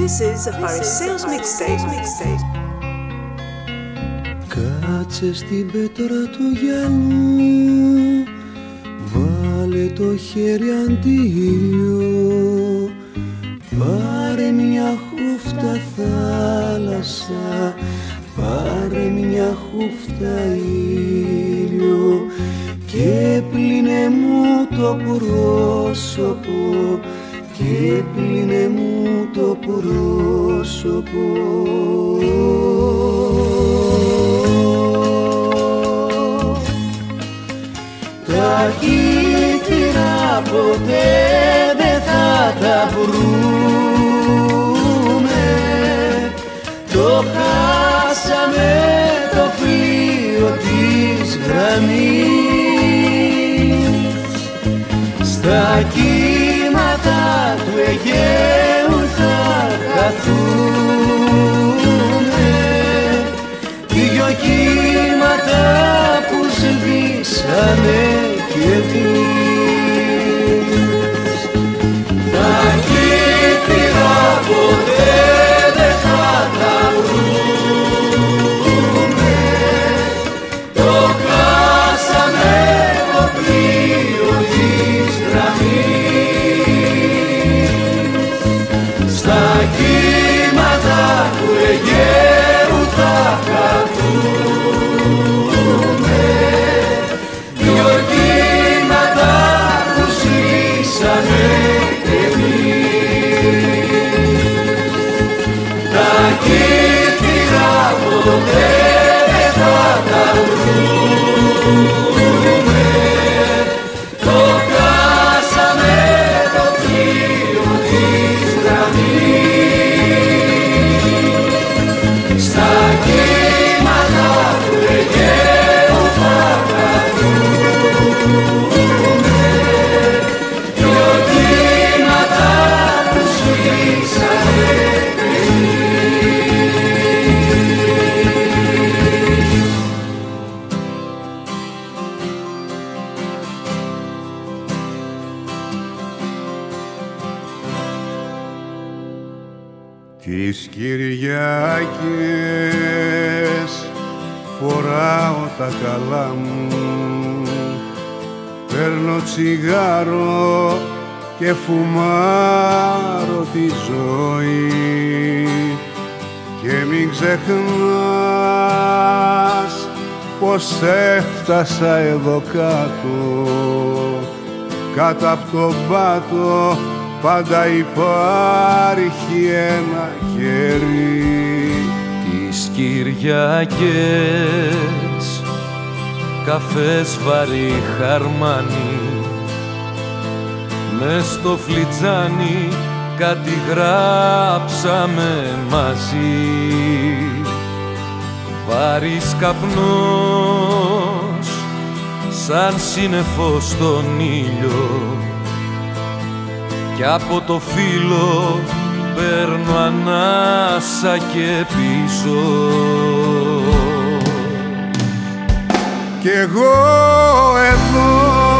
This is a Phariseos mixtape. mixtape. Κάτσε στην πέτρα του γυαλού Βάλε το χέρι αντίο Πάρε μια χούφτα θάλασσα Πάρε μια χούφτα ήλιο Και πλύνε μου το πρόσωπο Και πλύνε μου το πρόσωπο. Τα κύτταρα ποτέ δεν θα τα βρούμε Το χάσαμε το πλοίο της γραμμής. Στα κύματα του Αιγαίου θα χαθούμε Δυο κύματα που σβήσανε και εμείς τσιγάρο και φουμάρω τη ζωή. Και μην ξεχνάς πως έφτασα εδώ κάτω. Κάτω από τον πάτο πάντα υπάρχει ένα χέρι. Τις Κυριακές Καφές βαρύ χαρμάνι Μες στο φλιτζάνι κάτι γράψαμε μαζί. Βαρύς καπνός σαν σύννεφο στον ήλιο. Κι από το φύλλο παίρνω ανάσα και πίσω. Κι εγώ εδώ και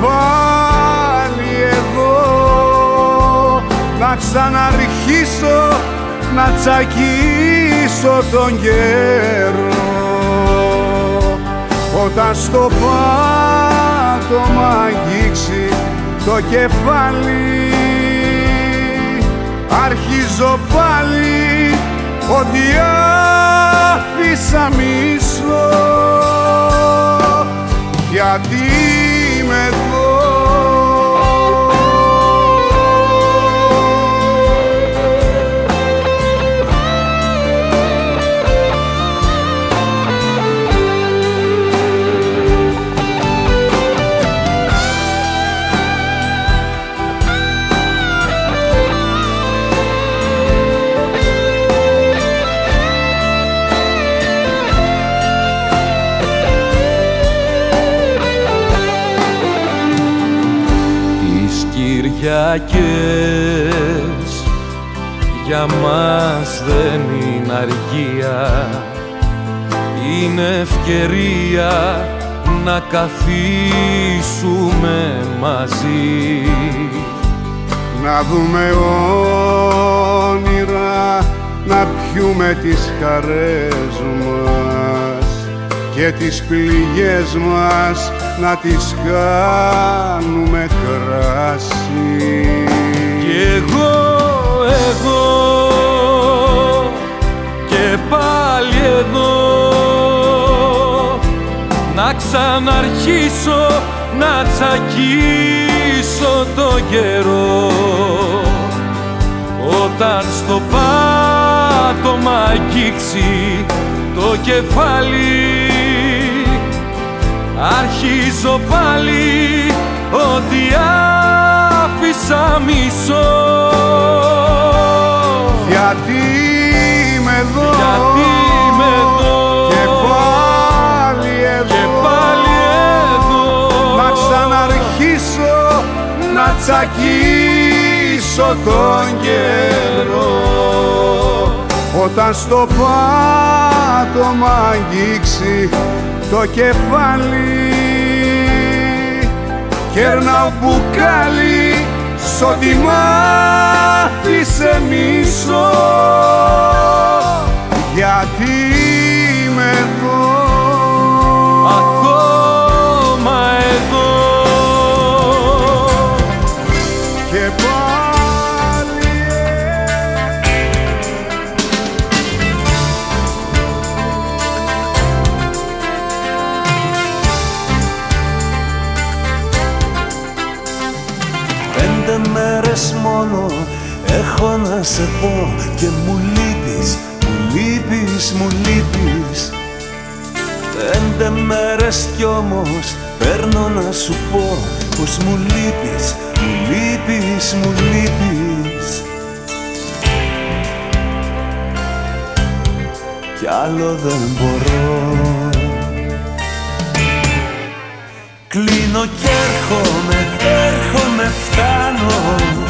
πάλι εδώ να ξαναρχίσω να τσακίσω τον καιρό. Όταν στο πάτωμα αγγίξει το κεφάλι αρχίζω πάλι ότι άφησα μισό γιατί Κυριακές για μας δεν είναι αργία. Είναι ευκαιρία να καθίσουμε μαζί. Να δούμε όνειρα να πιούμε τις χαρές μας και τις πληγές μας να τις κάνουμε κράσι Κι εγώ, εγώ και πάλι εδώ να ξαναρχίσω να τσακίσω το καιρό. Όταν στο πάτωμα αγγίξει το κεφάλι αρχίζω πάλι ότι άφησα μισό. Γιατί είμαι εδώ γιατί είμαι εδώ. και πάλι εδώ. Και πάλι εδώ. Να ξαναρχίσω να τσακίσω τον καιρό. Όταν στο πάτωμα αγγίξει το κεφάλι. Κέρναω μπουκάλι σ' ό,τι μ' άφησε μισό. Γιατί έχω να σε δω και μου λείπεις, μου λείπεις, μου λείπεις. Πέντε μέρες κι όμως παίρνω να σου πω πως μου λείπεις, μου λείπεις, μου λείπεις. Κι άλλο δεν μπορώ. Κλείνω κι έρχομαι, έρχομαι, φτάνω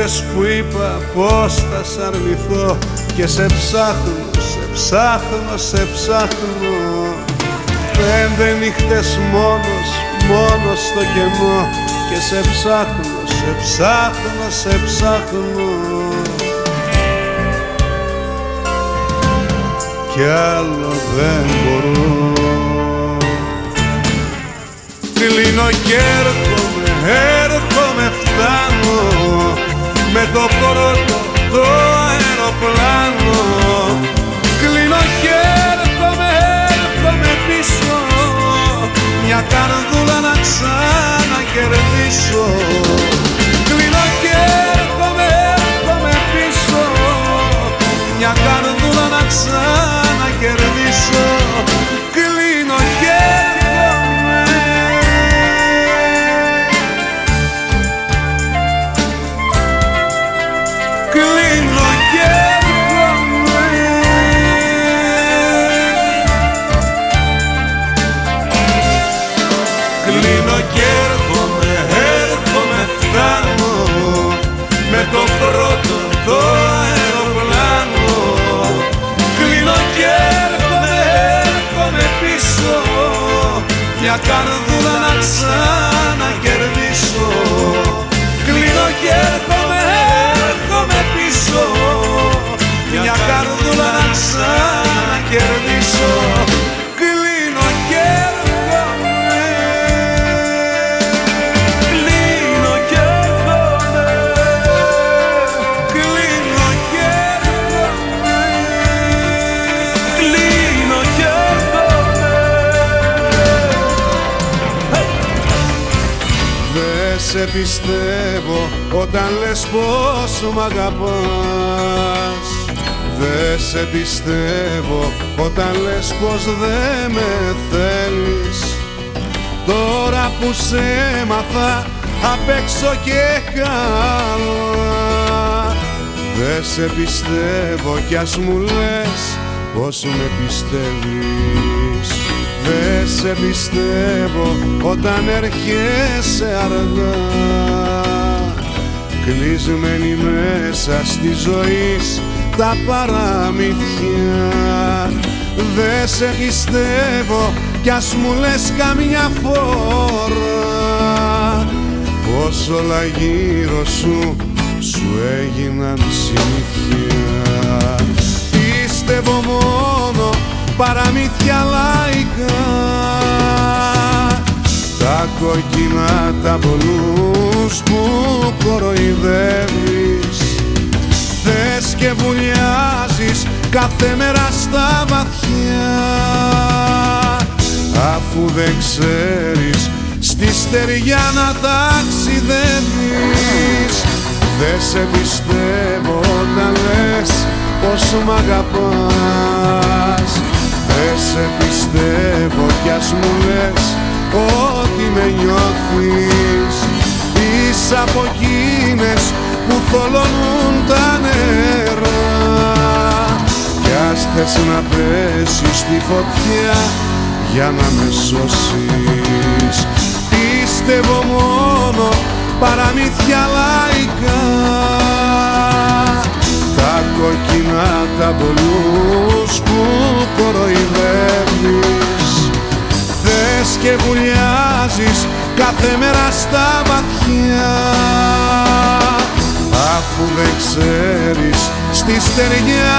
Πέντε νύχτες που είπα πως θα σ' αρνηθώ Και σε ψάχνω, σε ψάχνω, σε ψάχνω. Πέντε νύχτες μόνος, μόνος στο κενό Και σε ψάχνω, σε ψάχνω, σε ψάχνω. Κι άλλο δεν μπορώ. Κλείνω και έρχομαι, έρχομαι, φτάνω Με το πρώτο πως δεν με θέλεις. Τώρα που σε έμαθα απ' έξω και καλά. Δε σε πιστεύω κι ας μου λες πως με πιστεύεις. Δε σε πιστεύω όταν έρχεσαι αργά. Κλεισμένη μέσα στη ζωή τα παραμυθιά Δε σε πιστεύω κι ας μου λες καμιά φορά. Πως όλα γύρω σου σου έγιναν συνήθεια Πίστευω μόνο παραμύθια λαϊκά. Τα κόκκινα τα πολλούς που κοροϊδεύεις. Θες και βουλιάζεις κάθε μέρα στα βαθιά. Αφού δεν ξέρεις στη στεριά να ταξιδεύεις Δε σε πιστεύω όταν λες πως μ' αγαπάς. Δε σε πιστεύω κι ας μου λες ότι με νιώθεις. Είσαι από εκείνες που θολώνουν τα νερά Κι ας θες να πέσεις στη φωτιά για να με σώσεις. Πίστευω μόνο παραμύθια λαϊκά. Τα κόκκινα τα πολλούς που κοροϊδεύεις. Θες και βουλιάζεις κάθε μέρα στα βαθιά. Αφού δεν ξέρεις στη στεριά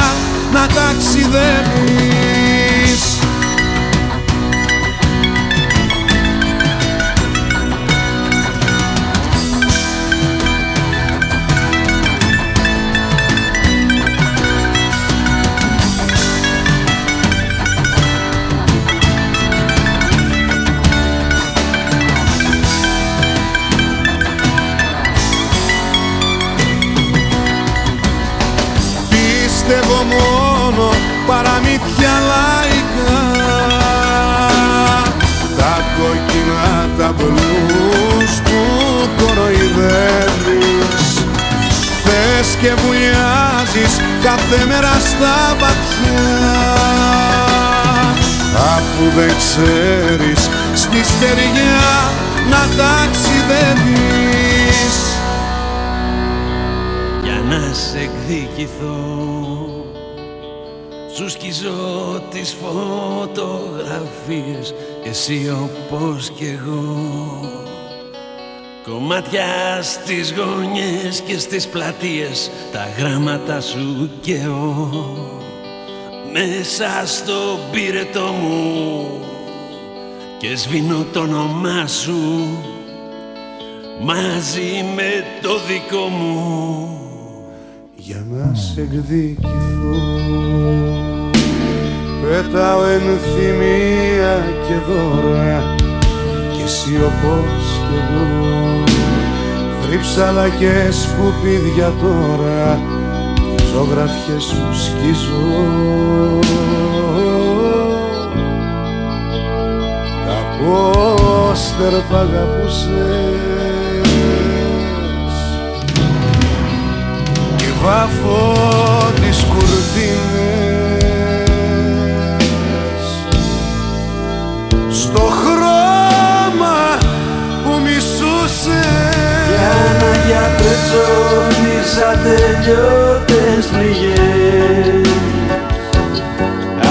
να ταξιδεύεις και βουλιάζεις κάθε μέρα στα βαθιά. Αφού δεν ξέρεις στη στεριά να ταξιδεύεις. Για να σε εκδικηθώ σου σκίζω τις φωτογραφίες Εσύ όπως κι εγώ Κομμάτια στις γωνιές και στις πλατείες Τα γράμματα σου και εγώ. Μέσα στο πύρετο μου Και σβήνω το όνομά σου Μαζί με το δικό μου. Για να σε εκδικηθώ Πέταω ενθυμία και δώρα. κι εσύ όπως κι εγώ. Θρύψαλα και σκουπίδια τώρα και ζωγραφιές σου σκίζω. Τα πόστερ π' αγαπούσες. Και βάφω τις κουρτίνες μισούσες Για να γιατρέψω τις ατελειώτες πληγές.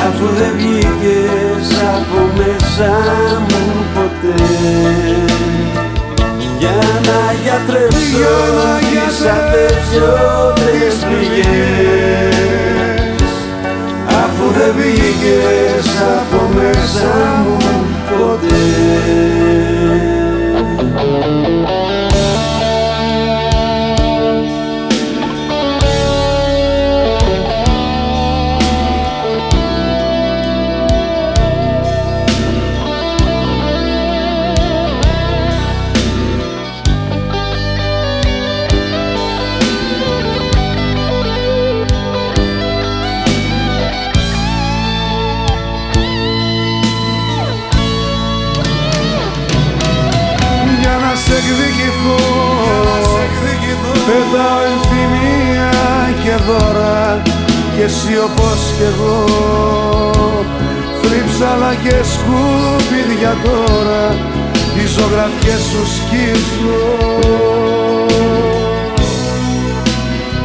Αφού δεν βγήκες από μέσα μου ποτέ. Για να γιατρέψω τις ατελειώτες πληγές. Αφού δεν βγήκες από μέσα μου ποτέ και εσύ όπως κι εγώ. Θρύψαλα και σκουπίδια τώρα τις ζωγραφιές σου σκίζω.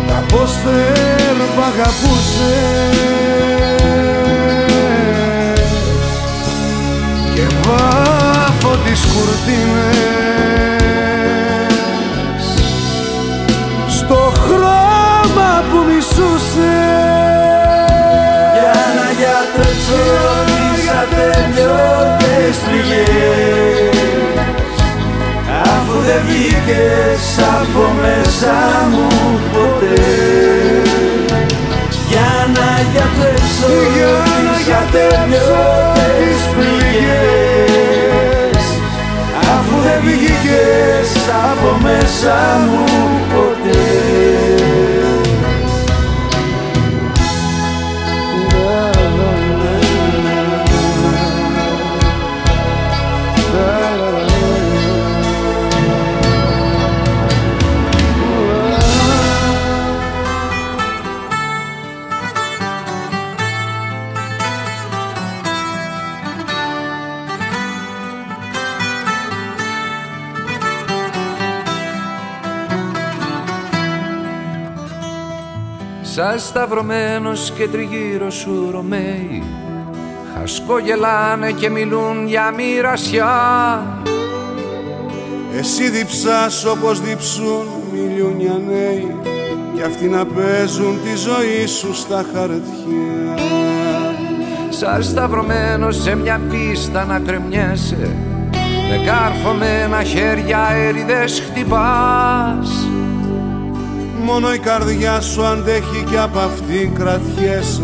Τα πόστερ που αγαπούσες. Και βάφω τις κουρτίνες. Στο χρώμα που μισούσες. Για να γιατρέψω τις ατελειώτες πληγές. Αφού δεν βγήκες από μέσα μου ποτέ. Για να γιατρέψω τις ατελειώτες πληγές. Αφού δεν βγήκες από μέσα μου ποτέ σταυρωμένος και τριγύρω σου Ρωμαίοι. Χασκογελάνε και μιλούν για μοιρασιά. Εσύ διψάς όπως διψούν μιλιούνια νέοι Κι αυτοί να παίζουν τη ζωή σου στα χαρτιά. Σαν σταυρωμένος σε μια πίστα να κρεμιέσαι. Με κάρφωμένα χέρια έρηδες χτυπάς Μόνο η καρδιά σου αντέχει κι απ' αυτήν κρατιέσαι.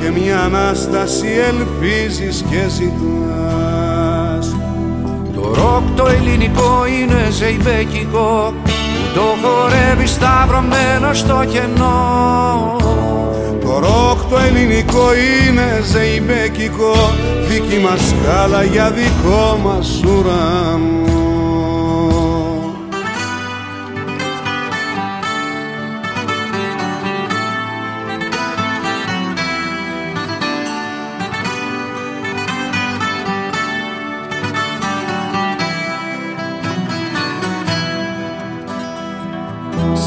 Και μια Ανάσταση ελπίζεις και ζητάς. Το ροκ το ελληνικό είναι ζεϊμπέκικο Που το χορεύει σταυρωμένο στο κενό. Το ροκ το ελληνικό είναι ζεϊμπέκικο Δική μας σκάλα για δικό μας ουρανό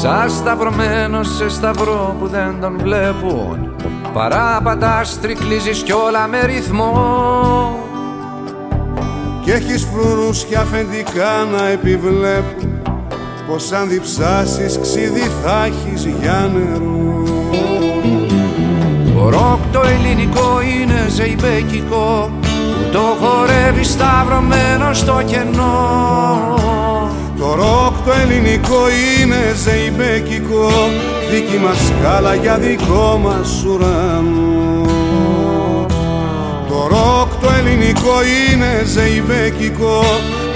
Σαν σταυρωμένος σε σταυρό που δεν τον βλέπουν. Παραπατάς, τρικλίζεις κι όλα με ρυθμό. Κι έχεις φρουρούς και αφεντικά να επιβλέπουν. Πως αν διψάσεις ξύδι θα έχεις για νερό. Το ροκ το ελληνικό είναι ζεϊμπέκικο Που το χορεύει σταυρωμένο στο κενό Το ροκ το ελληνικό είναι ζεϊμπέκικο. Δική μας σκάλα για δικό μας ουρανό. Το ροκ το ελληνικό είναι ζεϊμπέκικο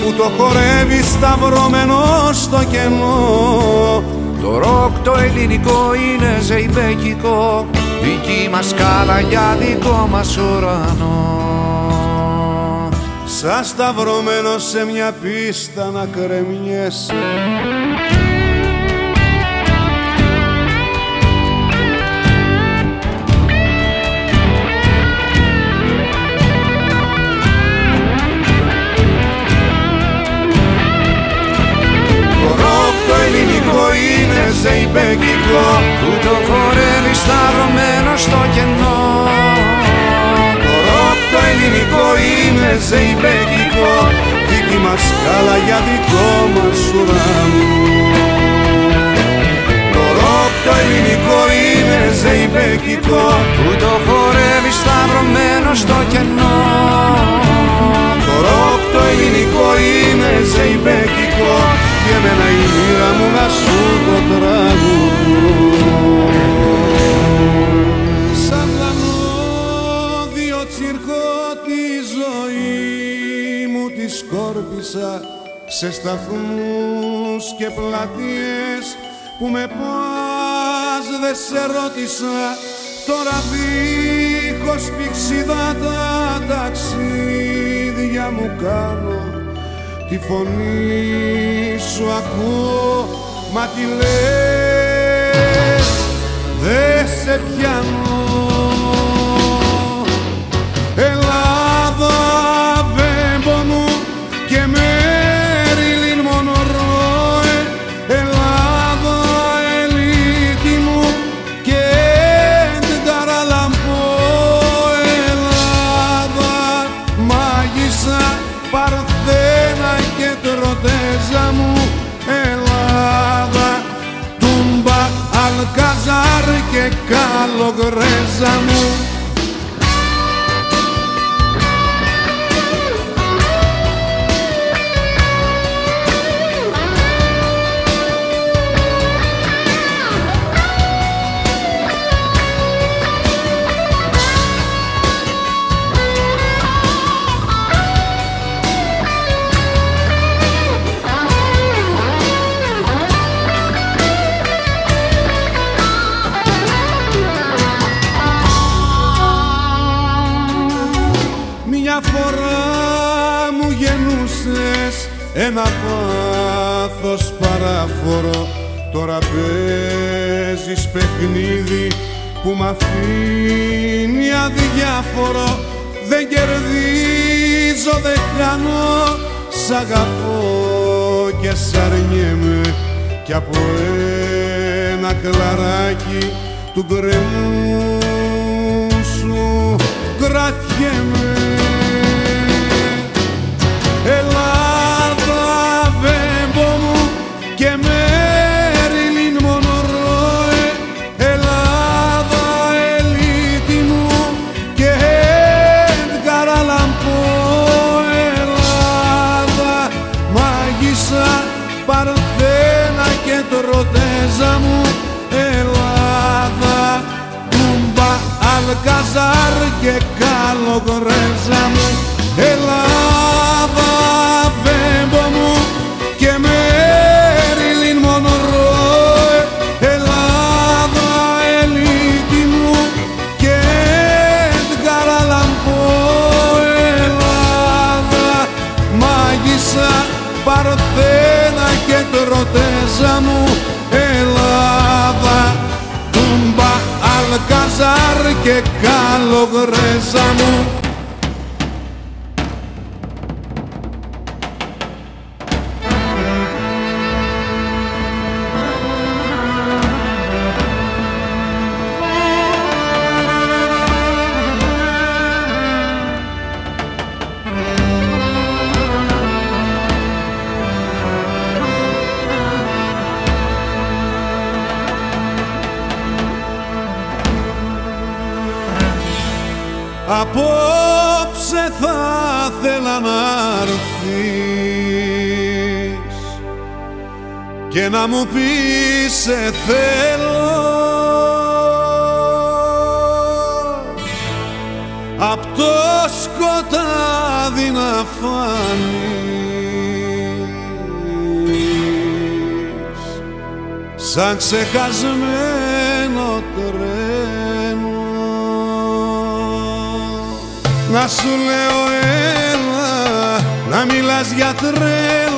Που το χορεύει σταυρωμένο στο κενό. Το ροκ το ελληνικό είναι ζεϊμπέκικο Δική μας σκάλα για δικό μας ουρανό Σαν σταυρωμένο σε μια πίστα να κρεμιέσαι. Το ροκ το ελληνικό είναι ζεϊμπέκικο Που το χορεύει σταυρωμένο στο κενό. Το ροκ το ελληνικό είναι ζεϊμπέκικο. Δική μας σκάλα για δικό μας ουρανό Το ροκ το ελληνικό είναι ζεϊμπέκικο. Που το χορεύει σταυρωμένο στο κενό. Το ροκ το ελληνικό είναι ζεϊμπέκικο. Και εμένα η μοίρα μου να σου το τραγουδώ σκόρπισα σε σταθμούς και πλατείες που με πας δεν σε ρώτησα. Τώρα δίχως πηξίδα τα ταξίδια μου κάνω. Τη φωνή σου ακούω μα τι λες δεν σε πιάνω. Ελλάδα Καλογρέζα Τώρα παίζεις παιχνίδι που μ' αφήνει αδιάφορο. Δεν κερδίζω, δεν χάνω. Σ' αγαπώ και σ' αρνιέμαι. Κι από ένα κλαράκι του γκρεμού σου κρατιέμαι Αλκαζάρ και Καλογρέζα μου και Καλογρέζα μου να μου πεις σε θέλω απ' το σκοτάδι να φανείς σαν ξεχασμένο τρένο. Να σου λέω έλα να μιλάς για τρέλα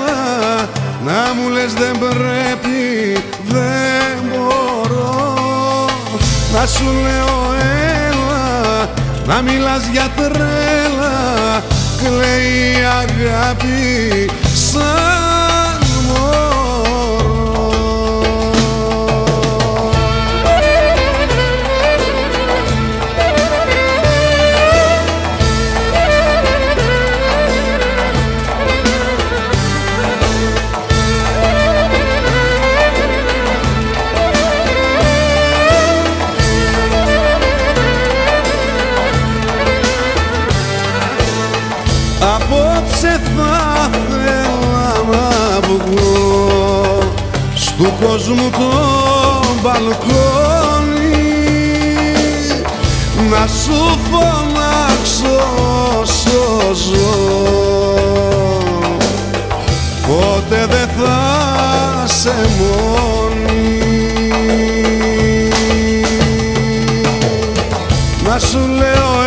να μου λες δεν πρέπει δεν μπορώ να σου λέω έλα να μιλάς για τρέλα κλαίει η αγάπη σαν Στου κόσμου το μπαλκόνι. Να σου φωνάξω όσο ζω. Ποτέ δεν θα σε μόνη. Να σου λέω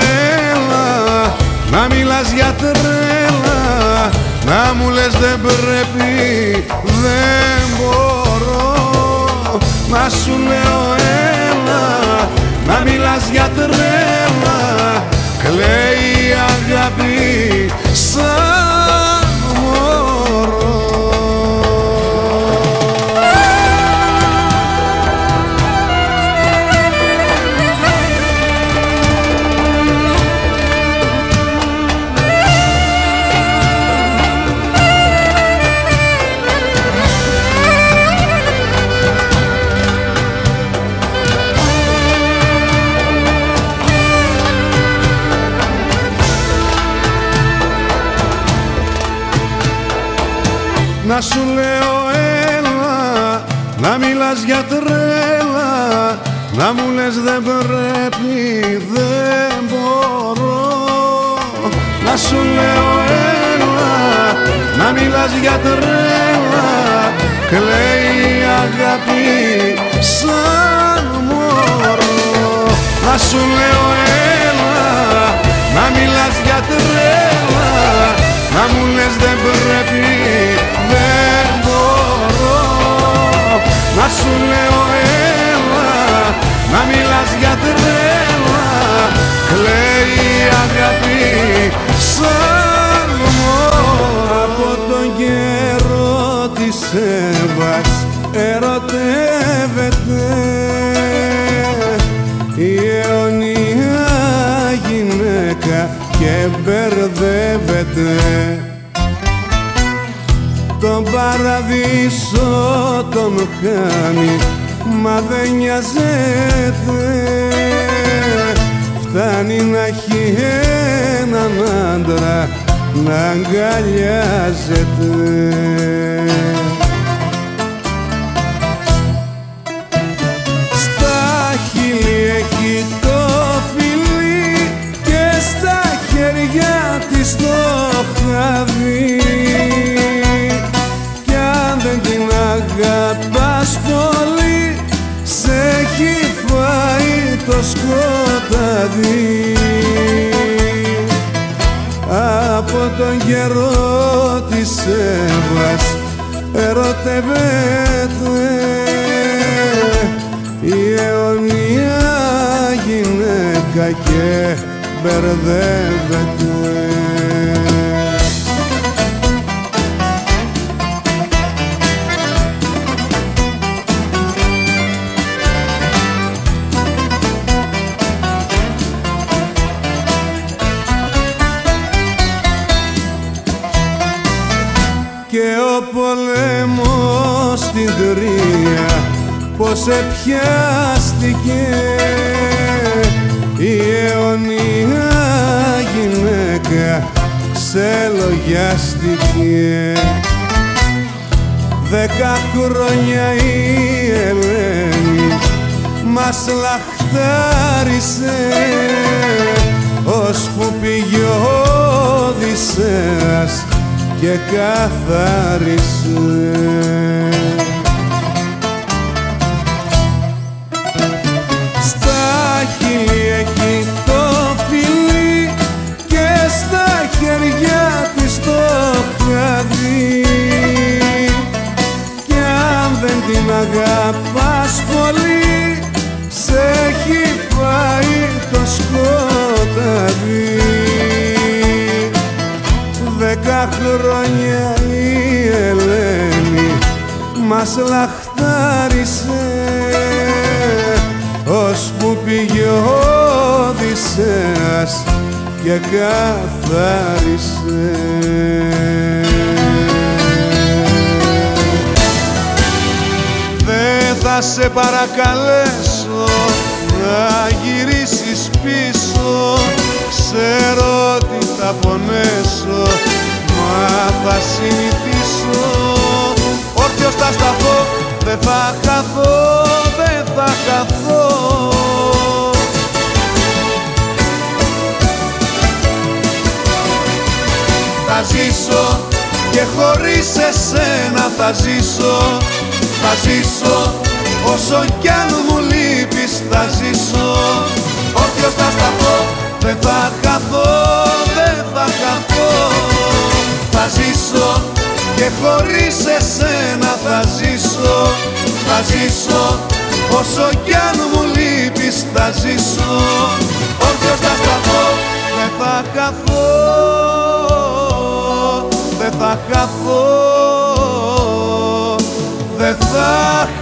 έλα Να μιλάς για τρέλα. Να μου λες δεν πρέπει, δεν μπορώ Να σου λέω έλα, να μιλάς για τρέλα. Κλαίει η αγάπη σαν Να σου λέω έλα Να μιλάς για τρέλα Να μου λες δεν πρέπει δεν μπορώ. Να σου λέω έλα Να μιλάς για τρέλα Κλαίει η αγάπη σαν μωρό. Να σου λέω έλα Να μιλάς για τρέλα Να μου λες δεν πρέπει δεν μπορώ. Να σου λέω έλα Να μιλάς για τρέλα. Κλαίει η αγάπη σαν μωρό Από τον καιρό της Εύας ερωτεύεται και μπερδεύεται. Τον παραδείσο τον χάνει μα δεν νοιάζεται. Φτάνει να έχει έναν άντρα να αγκαλιάζεται χέρια της το χαδί κι αν δεν την αγαπάς πολύ σε έχει φάει το σκοτάδι. Από τον καιρό της Εύας ερωτεύεται. Η αιωνία γυναίκα και μπερδεύεται ξελογιάστηκε Δέκα χρόνια η Ελένη μας λαχτάρισε ώσπου πήγε ο Οδυσσέας και καθάρισε σκοτάδι Δέκα χρόνια η Ελένη μας λαχτάρισε. Ώσπου πήγε ο Οδυσσέας και καθάρισε. Δεν θα σε παρακαλέσω να γυρίσεις πίσω Ξέρω ότι θα πονέσω μα θα συνηθίσω. Όρθιος θα σταθώ, δεν θα χαθώ, δεν θα χαθώ. Θα ζήσω και χωρίς εσένα θα ζήσω. Θα ζήσω όσο κι αν μου λείπεις θα ζήσω. Όρθιος θα σταθώ, δεν θα χαθώ, δεν θα χαθώ. Θα θα ζήσω και χωρίς εσένα θα ζήσω. Θα ζήσω όσο κι αν μου λείπεις θα ζήσω. Όρθιος θα σταθώ δεν θα χαθώ. Δεν θα χαθώ. Δεν θα χαθώ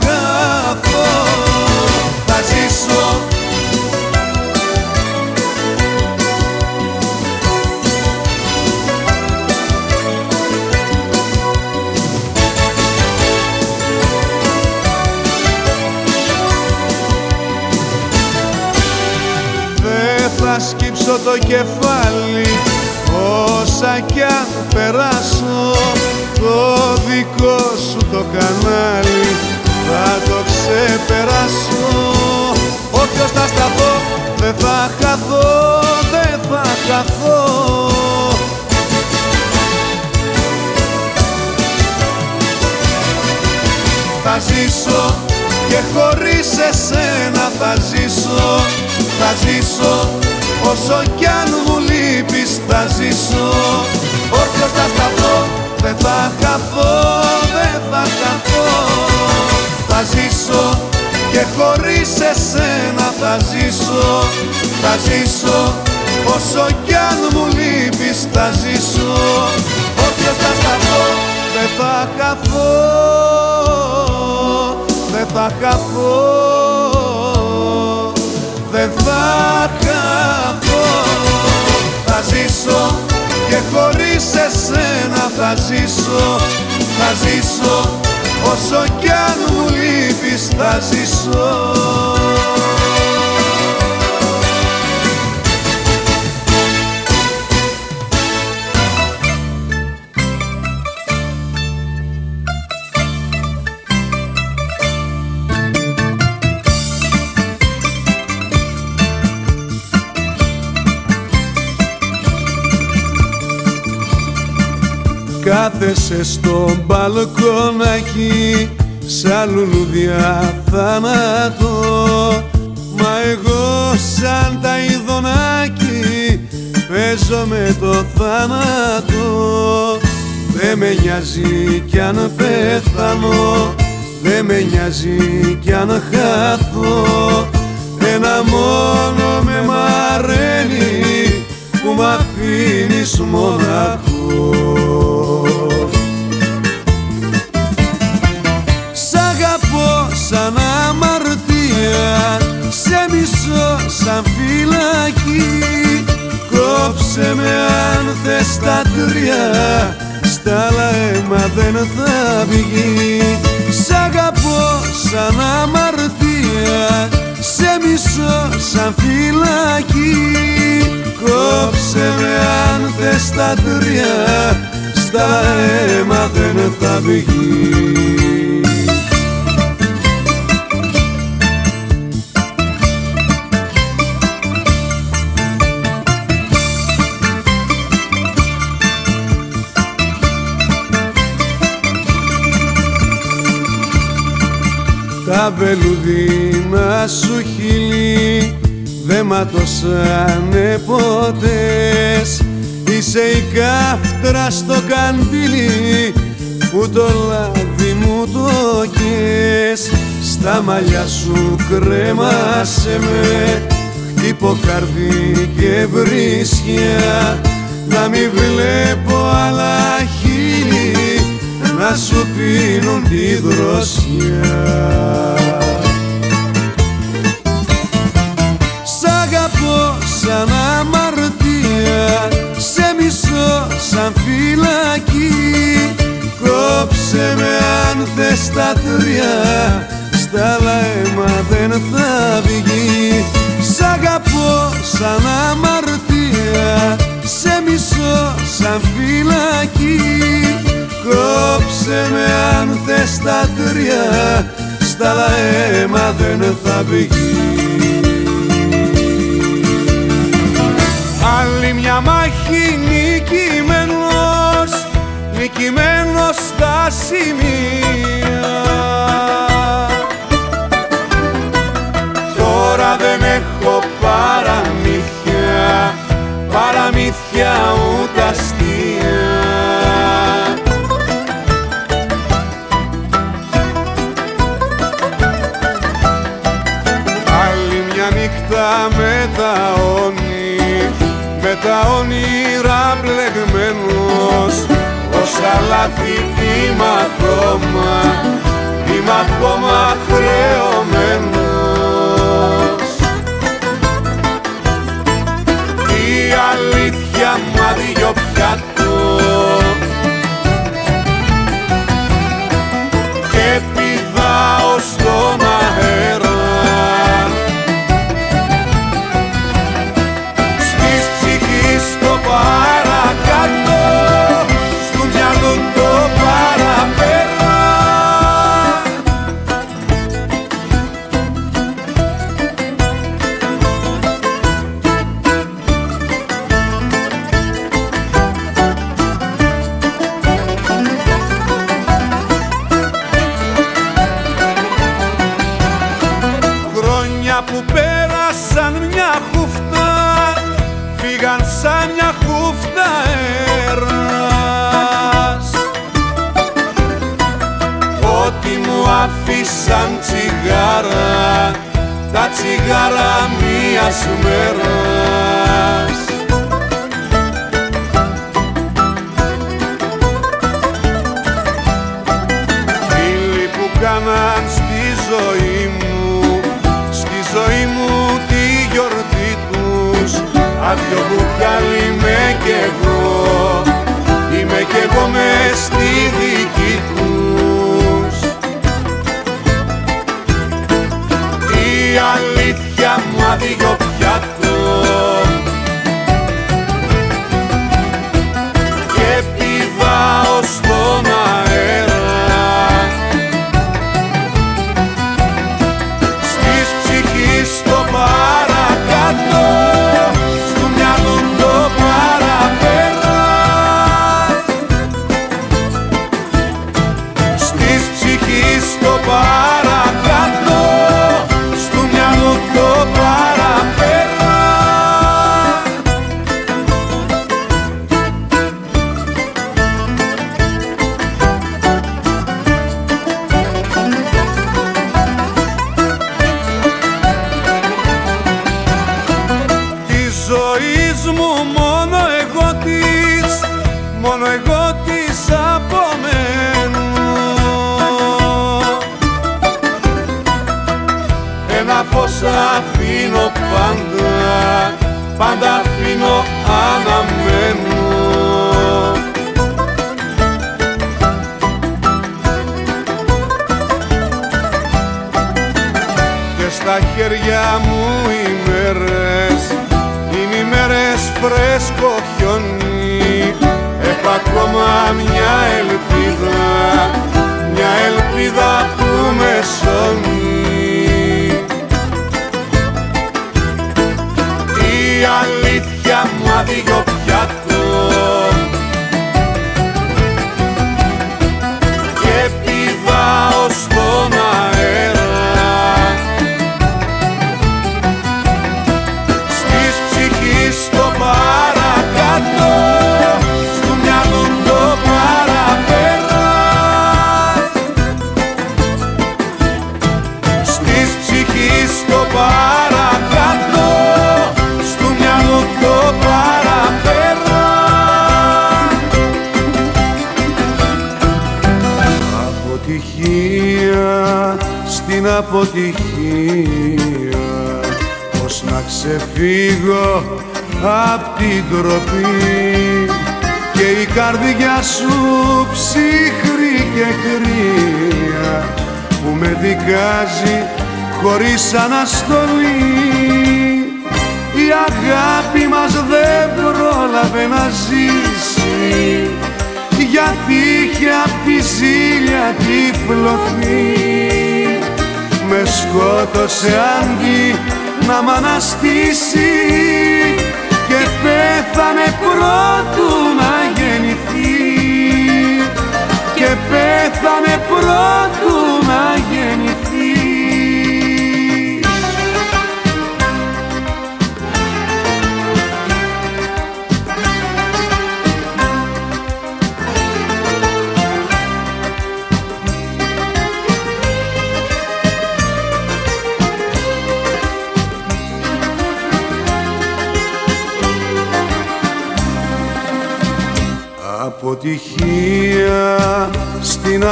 θα σκύψω το κεφάλι όσα κι αν περάσω το δικό σου το κανάλι θα το ξεπεράσω. Όποιος θα σταθώ δεν θα χαθώ, δεν θα χαθώ. Θα ζήσω και χωρίς εσένα θα ζήσω θα ζήσω Όσο κι αν μου λείπεις θα ζήσω. Όρθιος θα σταθώ, δεν θα χαθώ, δεν θα χαθώ. Θα ζήσω και χωρίς εσένα θα ζήσω. Θα ζήσω όσο κι αν μου λείπεις θα ζήσω. Όρθιος θα σταθώ, δεν θα χαθώ, δεν θα χαθώ δεν θα χαθώ. Θα ζήσω και χωρίς εσένα θα ζήσω. Θα ζήσω όσο κι αν μου λείπεις θα ζήσω Κάθεσαι στο μπαλκόνακι σαν λουλουδιά θάνατο. Μα εγώ σαν τα ειδονάκι παίζω με το θάνατο. Δε με νοιάζει κι αν πέθανω Δε με νοιάζει κι αν χάθω Ένα μόνο με μαραίνει που μ' αφήνεις μοναχός Κόψε με αν θες τα τρία Στα άλλα αίμα δεν θα βγει. Σ' αγαπώ σαν αμαρτία Σε μισώ σαν φυλακή. Κόψε με αν θες τα τρία Στα αίμα δεν θα βγει Τα βελουδίνα σου χείλη δε ματώσανε ποτές. Είσαι η κάφτρα στο καντήλι που το λάδι μου το κες. Στα μαλλιά σου κρέμασε με χτύπω καρδί και βρίσκια. Να μην βλέπω άλλα χείλη να σου πίνουν τη δροσιά. Σ' αγαπώ σαν αμαρτία Σε μισώ σαν φυλακή. Κόψε με αν θες τα τρία Στα αίμα δεν θα βγει. Σ' αγαπώ σαν αμαρτία Σε μισώ σαν φυλακή Κόψε με αν θες τα τρία Στα αίμα δεν θα βγει. Άλλη μια μάχη νικημένος Νικημένος στα σημεία. Τώρα δεν έχω παραμύθια Παραμύθια όσα λάθη είμαι ακόμα είμαι ακόμα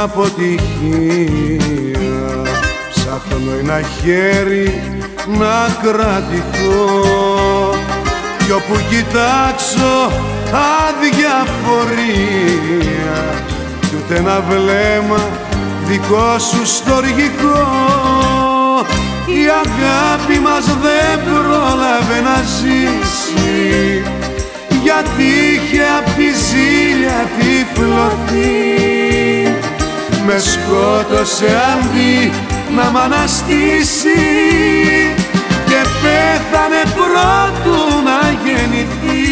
αποτυχία Ψάχνω ένα χέρι να κρατηθώ. Κι όπου κοιτάξω αδιαφορία. Κι ούτε ένα βλέμμα δικό σου στοργικό η αγάπη μας δεν πρόλαβε να ζήσει. Γιατί είχε απ' τη ζήλια τυφλωθεί με σκότωσε αντί να μ' αναστήσει. Και πέθανε πρώτου να γεννηθεί.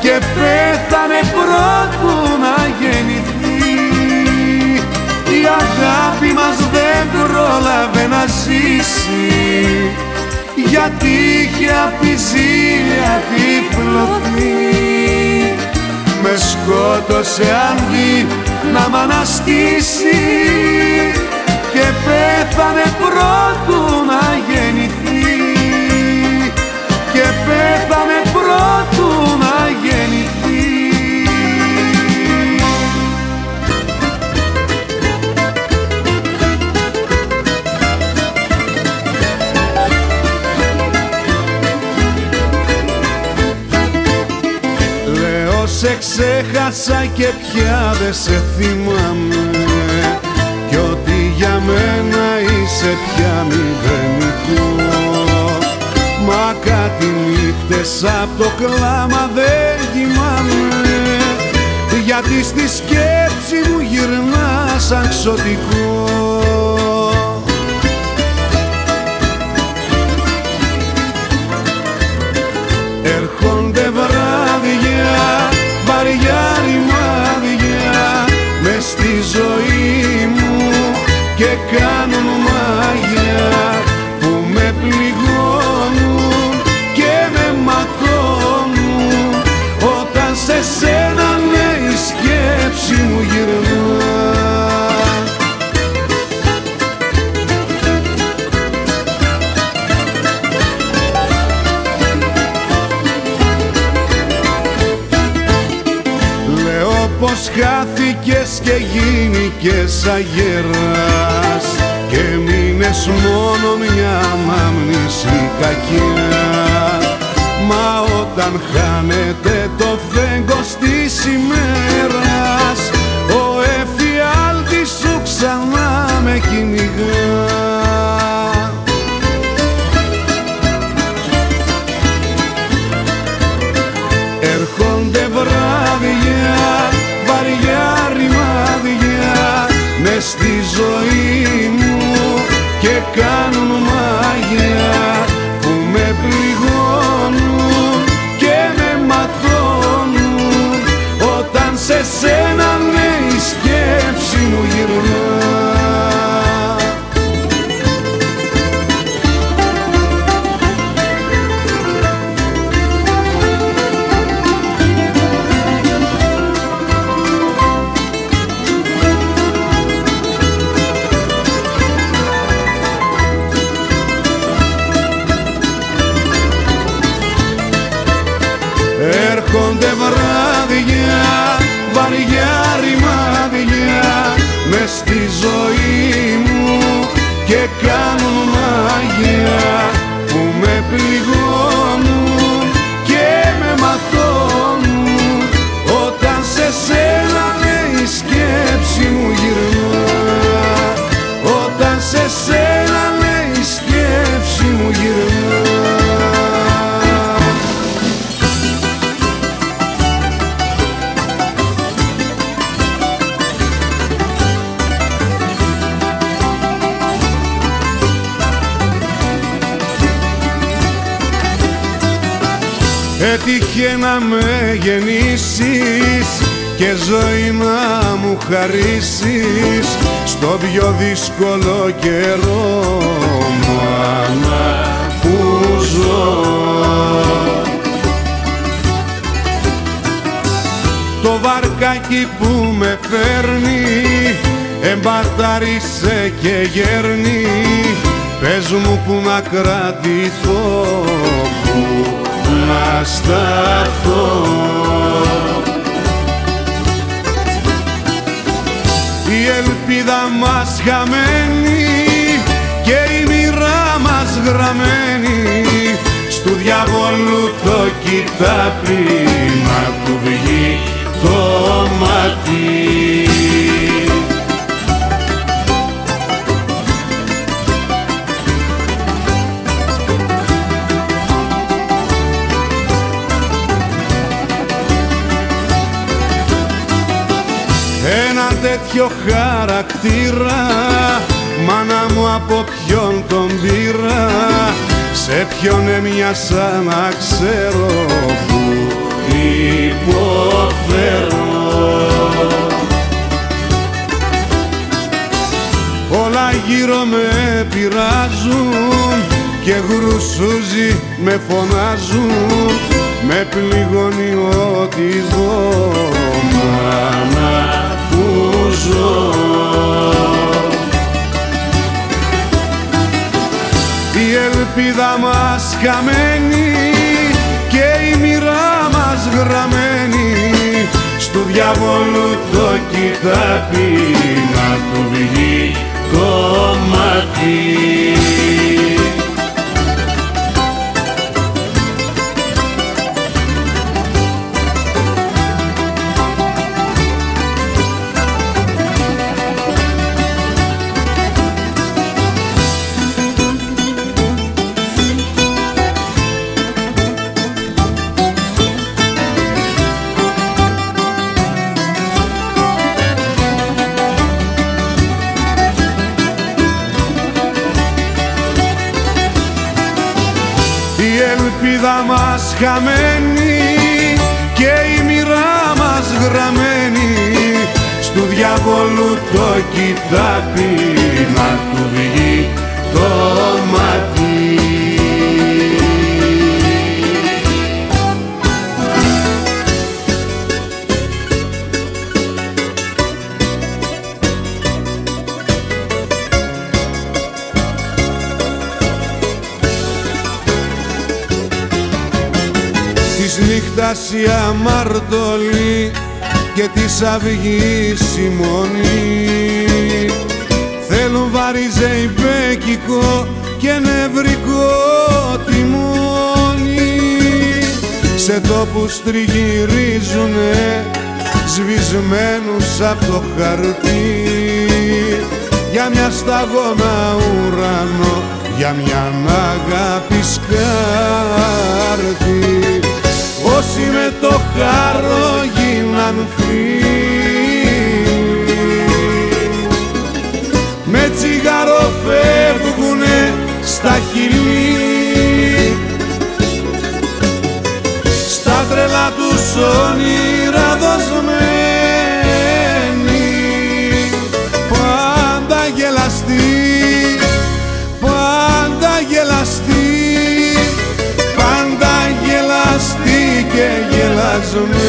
Και πέθανε πρώτου να γεννηθεί. Η αγάπη μας δεν πρόλαβε να ζήσει. Γιατί είχε απ' τη ζήλια τυφλωθεί με σκότωσε αντί να μ' αναστήσει και πέθανε πρώτου να γεννηθεί. Και πέθανε πρώτου σε ξέχασα και πια δεν σε θυμάμαι. Κι ότι για μένα είσαι πια μηδενικό Μα κάτι νύχτες απ' το κλάμα δεν κοιμάμαι. Γιατί στη σκέψη μου γυρνάς σαν ξωτικό ζωή μου και κάνουν χάθηκες και γίνηκες αγεράς. Και μείνες μόνο μια μάμνηση κακιά. Μα όταν χάνεται το φέγγος της ημέρας ο εφιάλτης σου ξανά με κυνηγά κάνουν μάγια που με πληγώνουν και με ματώνουν. Όταν σε σένα ναι η σκέψη μου γυρνά Έτυχε να με γεννήσεις και ζωή να μου χαρίσεις στο πιο δύσκολο καιρό μάνα που ζω Το βαρκάκι που με φέρνει εμπαρτάρισε και γέρνει. Πες μου που να κρατηθώ, που να σταθώ Η ελπίδα μας χαμένη και η μοίρα μας γραμμένη. Στου διαβολού το κοιτάπημα που βγει το μάτι. Τέτοιο χαρακτήρα. Μάνα μου από ποιον τον πήρα; Σε ποιον έμοιασα να ξέρω που υποφέρω; Όλα γύρω με πειράζουν και γρουσούζι με φωνάζουν. Με πληγώνει ό,τι δω μάνα ζω. Η ελπίδα μας χαμένη και η μοίρα μας γραμμένη. Στου διαβόλου το κοιτάπι να του βγει το μάτι χαμένη και η μοίρα μας γραμμένη. Στου διαβόλου το κοιτάπι να του βγει της αυγής η μονή θέλουν βαριζεϊπέκικο και νευρικό τιμόνι σε τόπους τριγυρίζουνε σβησμένους από το χαρτί. Για μια σταγόνα ουρανό για μια αγάπη σκάρτη όσοι με το χάρο γίναν με τσιγάρο φεύγουνε στα χειλή στα τρελά τους όνειρα δοσμένοι γελασμένη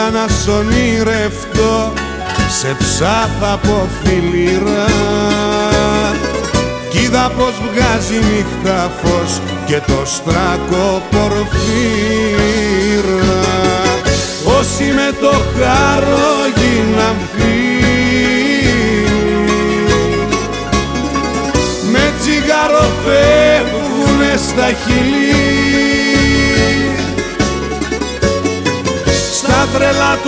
Έπεσα να σ' ονειρευτώ σε ψάθα από φιλήρα κι είδα πως βγάζει νύχτα φως και το στράκο πορφύρα όσοι με το χάρο γίναν με τσιγάρο φεύγουνε στα χειλή τρελά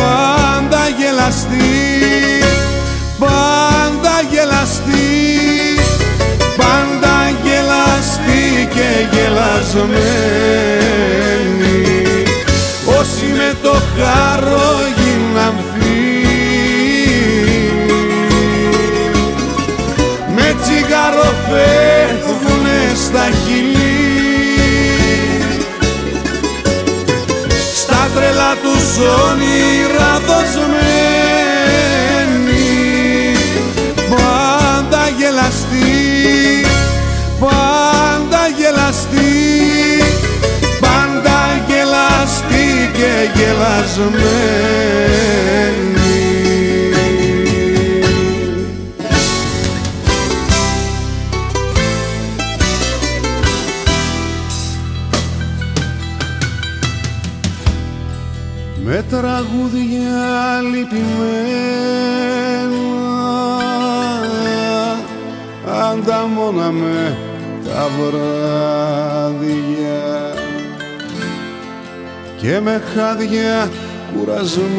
πάντα γελαστή, πάντα γελαστή πάντα γελαστή και γελασμένη. Όσοι με το χαρό γίναν με τσιγαροφε στα χειλή στα τρελά τους όνειρα δοσμένοι πάντα γελαστοί πάντα γελαστοί πάντα γελαστοί και γελασμένοι τραγούδια λυπημένα ανταμώνα με τα βράδια. Και με χάδια κουρασμένα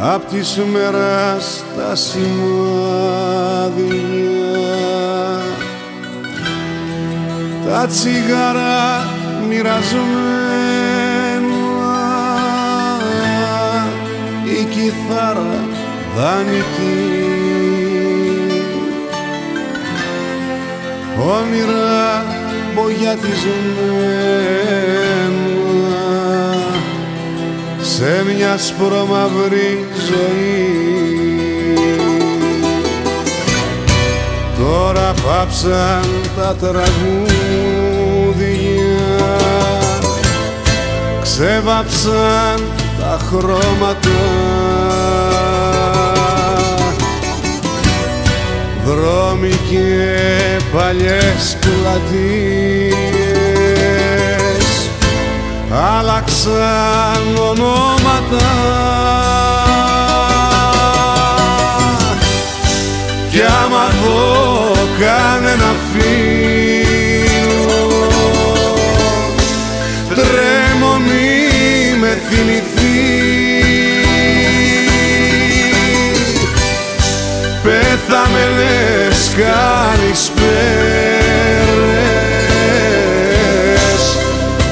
απ' της μέρας τα σημάδια. Τα τσιγάρα μοιραζμένα κιθάρα δανεική όνειρα μπογιατισμένα σε μια σπρωμαυρή ζωή. Τώρα πάψαν τα τραγούδια ξέβαψαν τα χρώματα δρόμοι και παλιές πλατείες άλλαξαν ονόματα. Κι άμα δω κανένα φίλο τρέμω μη με θυμηθεί πέθαμενες καλησπέρες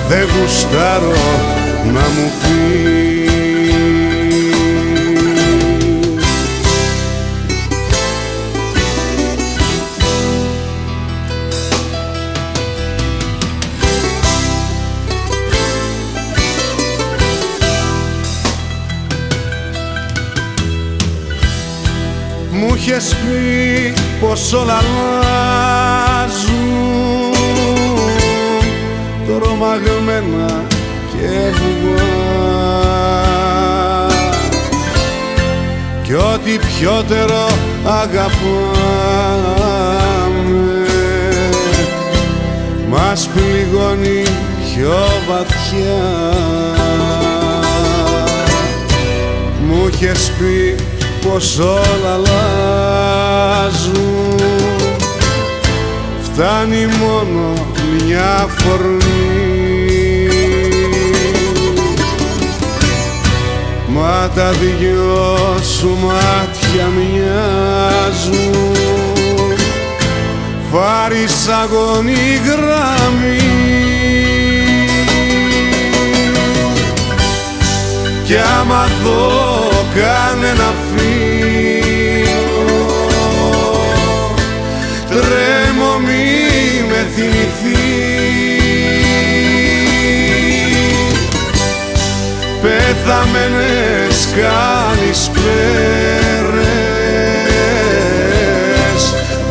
δεν γουστάρω να μου πεις είχες πει πως όλα αλλάζουν τρομαγμένα και αυγά. Κι ό,τι πιότερο αγαπάμε μας πληγώνει πιο βαθιά. Μου είχες πει πως όλα αλλάζουν. Φτάνει μόνο μια φορμή μα τα δυο σου μάτια μοιάζουν. Φάρισαγωνή γραμμή. Κι άμα δω κανένα φίλο τρέμω μη με θυμηθείς. Πέθαμενες καλησπέρες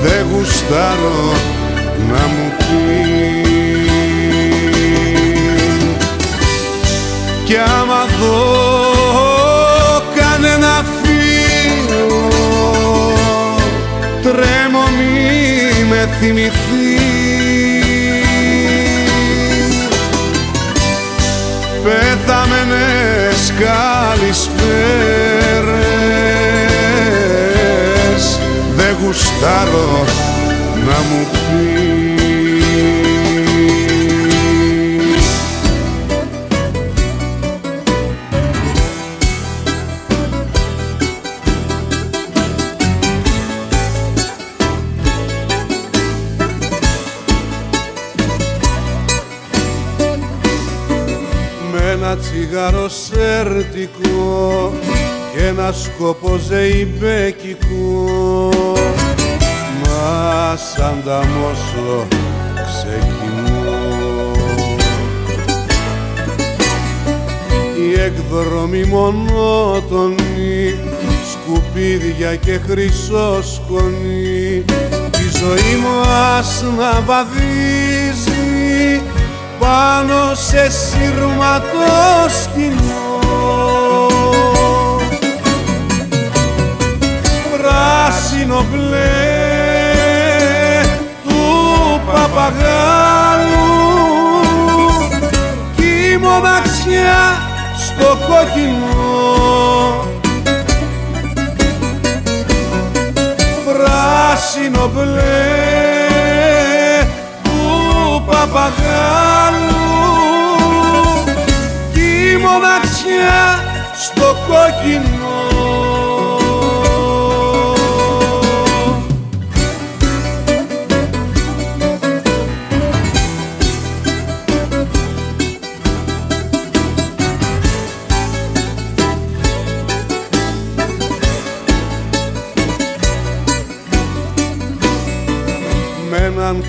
δεν γουστάρω να μου πεις θυμηθείς. Πέθαμενες καλησπέρες. Δεν γουστάρω να μου πει τσιγάρο σερτικό και ένα σκόπο ζεϊμπέκικο μα σαν τα μόσο ξεκινώ. Η εκδρομή μονότονη σκουπίδια και χρυσό σκονή τη ζωή μας να βαδίζει πάνω σε σύρματο σκηνό πράσινο μπλε του παπαγάλου. Κι η μοναξιά στο κόκκινο. Πράσινο μπλε του παπαγάλου. Κι η μοναξιά στο κόκκινο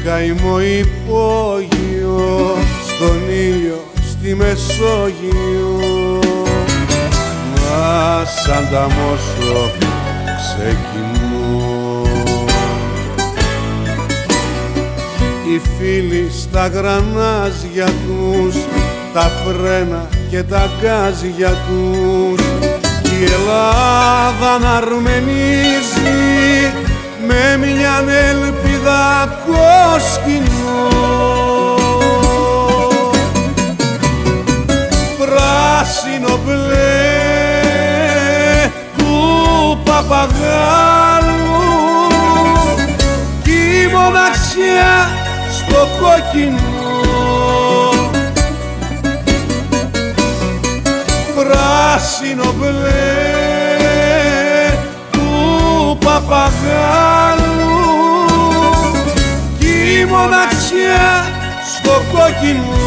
καημό υπόγειο στον ήλιο στη Μεσόγειο. Μα σαν τα μόσο ξεκινώ. Οι φίλοι στα γρανάζια τους τα φρένα και τα γκάζια τους. Κι η Ελλάδα να αρμενίζει με μια ελπίδα κόσκινο πράσινο μπλε του παπαγάλου κι η μοναξιά στο κόκκινο. Πράσινο μπλε του παπαγάλου κι η μοναξιά στο κόκκινο.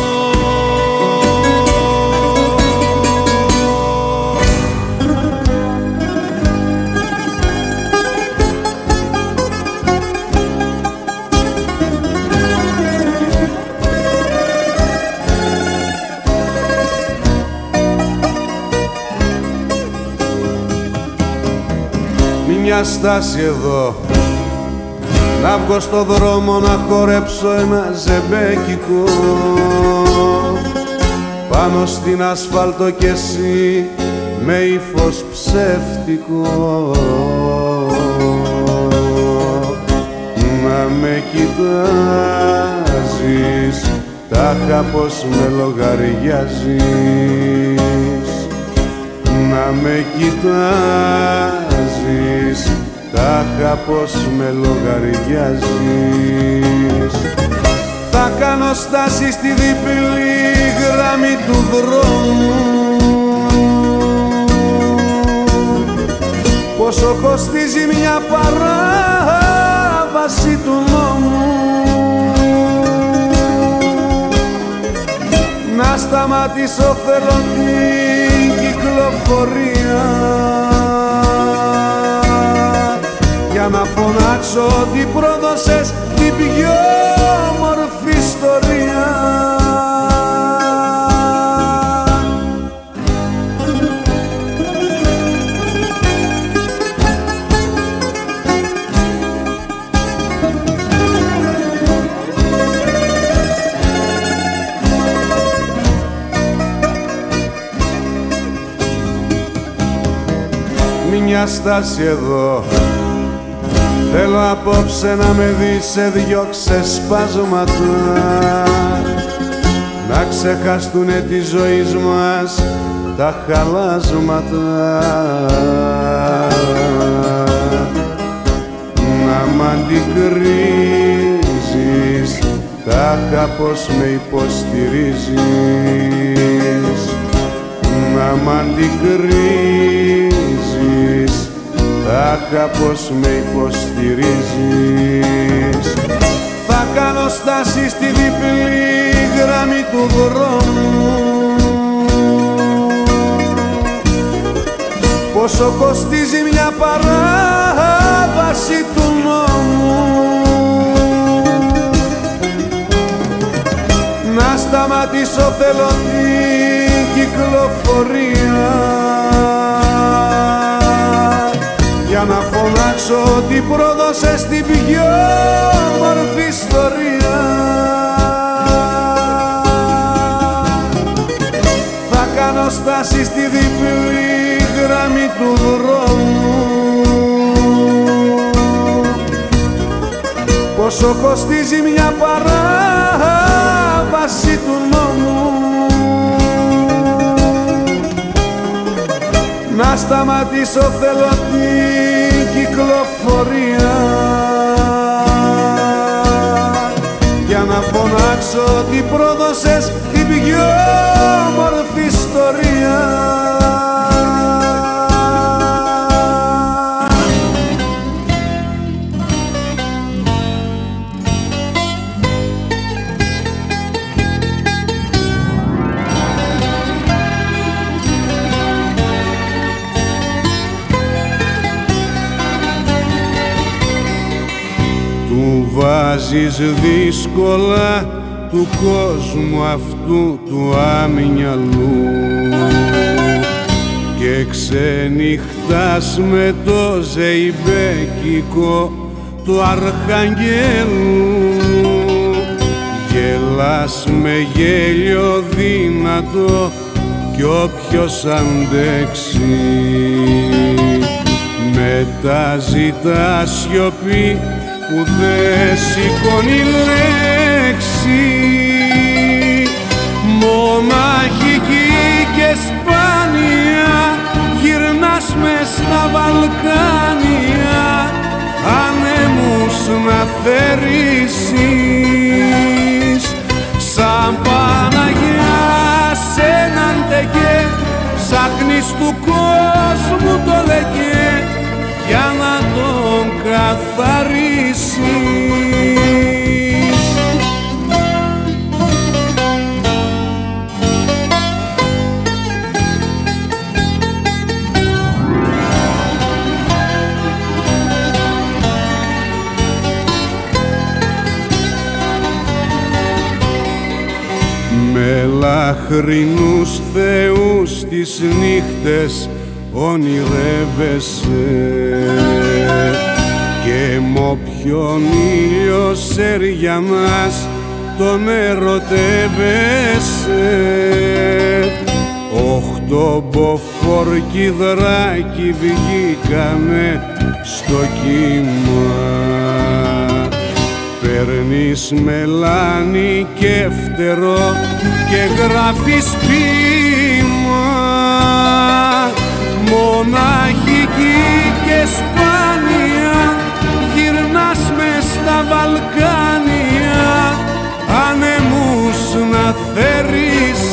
Μια στάση εδώ να βγω στο δρόμο να χορέψω ένα ζεμπέκικο. Πάνω στην ασφάλτο κι εσύ με ύφος ψεύτικο. Να με κοιτάζεις τάχα πως με λογαριάζεις. Να με κοιτάζεις τάχα πως με λογαριάζεις θα κάνω στάση στη διπλή γραμμή του δρόμου. Πόσο κοστίζει μια παράβαση του νόμου. Να σταματήσω θέλω την κυκλοφορία για να φωνάξω ότι πρόδωσες την πιο όμορφη ιστορία. Μια στάση εδώ Θέλω απόψε να με δεις σε δυο ξεσπάσματα Να ξεχαστούνε τη ζωή μας τα χαλάσματα. Να μ' αντικρίζεις τάχα πως με υποστηρίζεις. Να μ' αντικρίζεις Αχ, πως με υποστηρίζεις. Θα κάνω στάση στη διπλή γραμμή του δρόμου. Πόσο κοστίζει μια παράβαση του νόμου. Να σταματήσω θέλω την κυκλοφορία. Φωνάξω ότι πρόδωσε στην πιο μορφή ιστορία. Θα κάνω στάση στη διπλή γραμμή του δρόμου. Πόσο κοστίζει μια παράβαση του νόμου. Να σταματήσω θέλω την κυκλοφορία Για να φωνάξω ότι πρόδωσες την πιο μορφή ιστορία βάζεις δύσκολα του κόσμου αυτού του άμυαλού. Και ξενυχτάς με το ζεϊμπέκικο του αρχαγγέλου. Γελάς με γέλιο δυνατό κι όποιος αντέξει. Μετά ζητάς σιωπή που δε σηκώνει λέξη. Μοναχική και σπάνια γυρνάς μες στα Βαλκάνια. Ανέμους να θερήσεις σαν Παναγιά σε έναν τεκέ ψάχνεις του κόσμου το λεκέ. Για να τον καθαρίσεις λαχρινούς θεούς τις νύχτες ονειρεύεσαι. Και μ' όποιον ήλιο σεριανάς τον ερωτεύεσαι. Οχτώ μποφορκιδράκι βγήκανε στο κύμα Παίρνεις μελάνι και φτερό και γράφεις ποίημα. Μοναχική και σπάνια γυρνάς μες στα Βαλκάνια. Ανεμούς να θερήσεις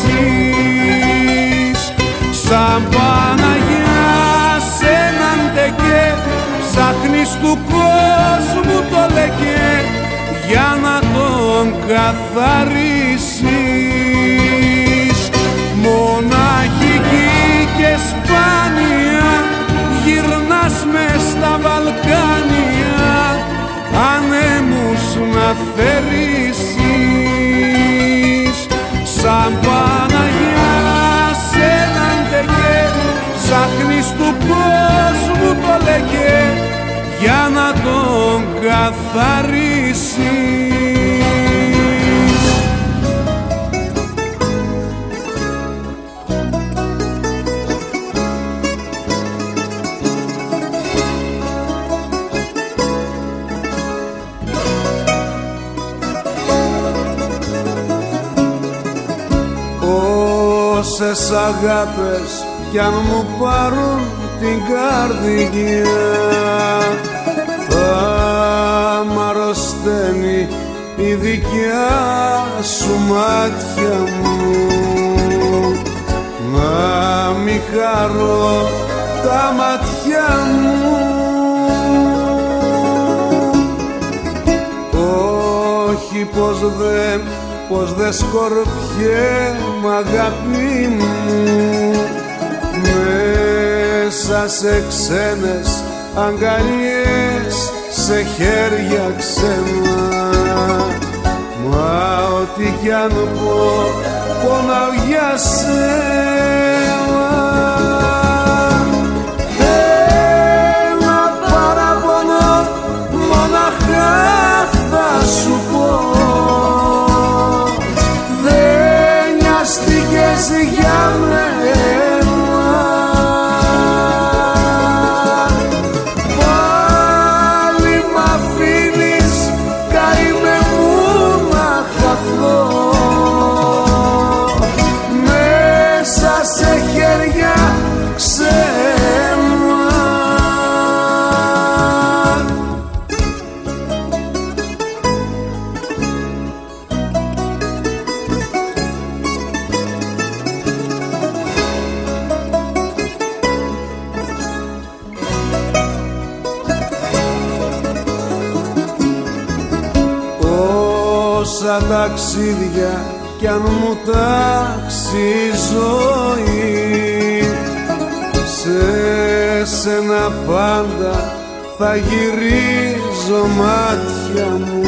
σαν Παναγιά σε έναν τεκέ ψάχνεις του κόσμου το λεκέ για να τον καθαρίσεις. Μοναχική και σπάνια γυρνάς μες στα Βαλκάνια. Ανέμους να θερήσεις σαν Παναγιά σε έναν τεκέ ψάχνεις του κόσμου το λεκέ για να τον καθαρίσεις. Όσες αγάπες κι αν μου πάρουν την καρδιά. θα μ' αρρωσταίνει η δικιά σου μάτια μου. Να μη χαρώ τα μάτια μου. Όχι πως δεν πως δε σκορπιέ μ' αγάπη μου. Με μέσα σε ξένες αγκαλιές σε χέρια ξένα. Μα ό,τι κι αν πω πονάω για σένα θα γυρίζω μάτια μου.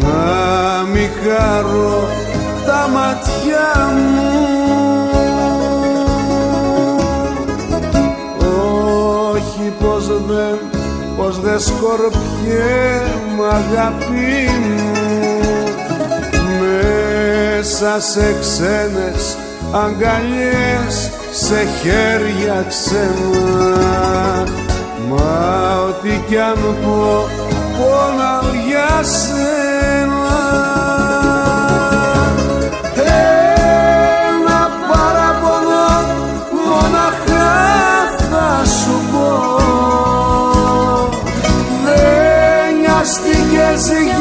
Να μη χαρώ τα μάτια μου. Όχι πως δεν, πως δεν σκορπιέμαι αγάπη μου. Μέσα σε ξένες αγκαλιές, σε χέρια ξένα. Μα ό,τι κι αν πω, πονάω για σένα. Ένα παραπονό μοναχά θα σου πω. Δεν νοιαστήκες για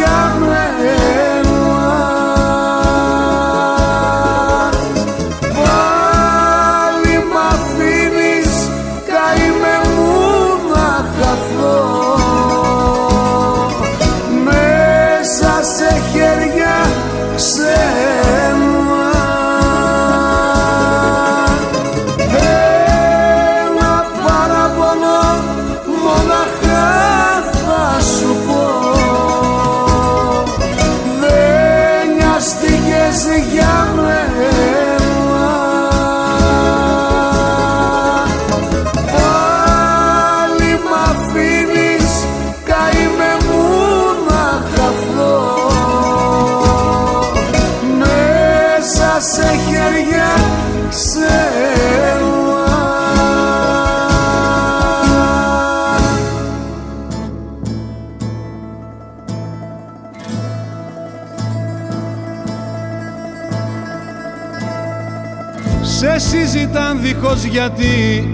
Σε συζητάν δίχως γιατί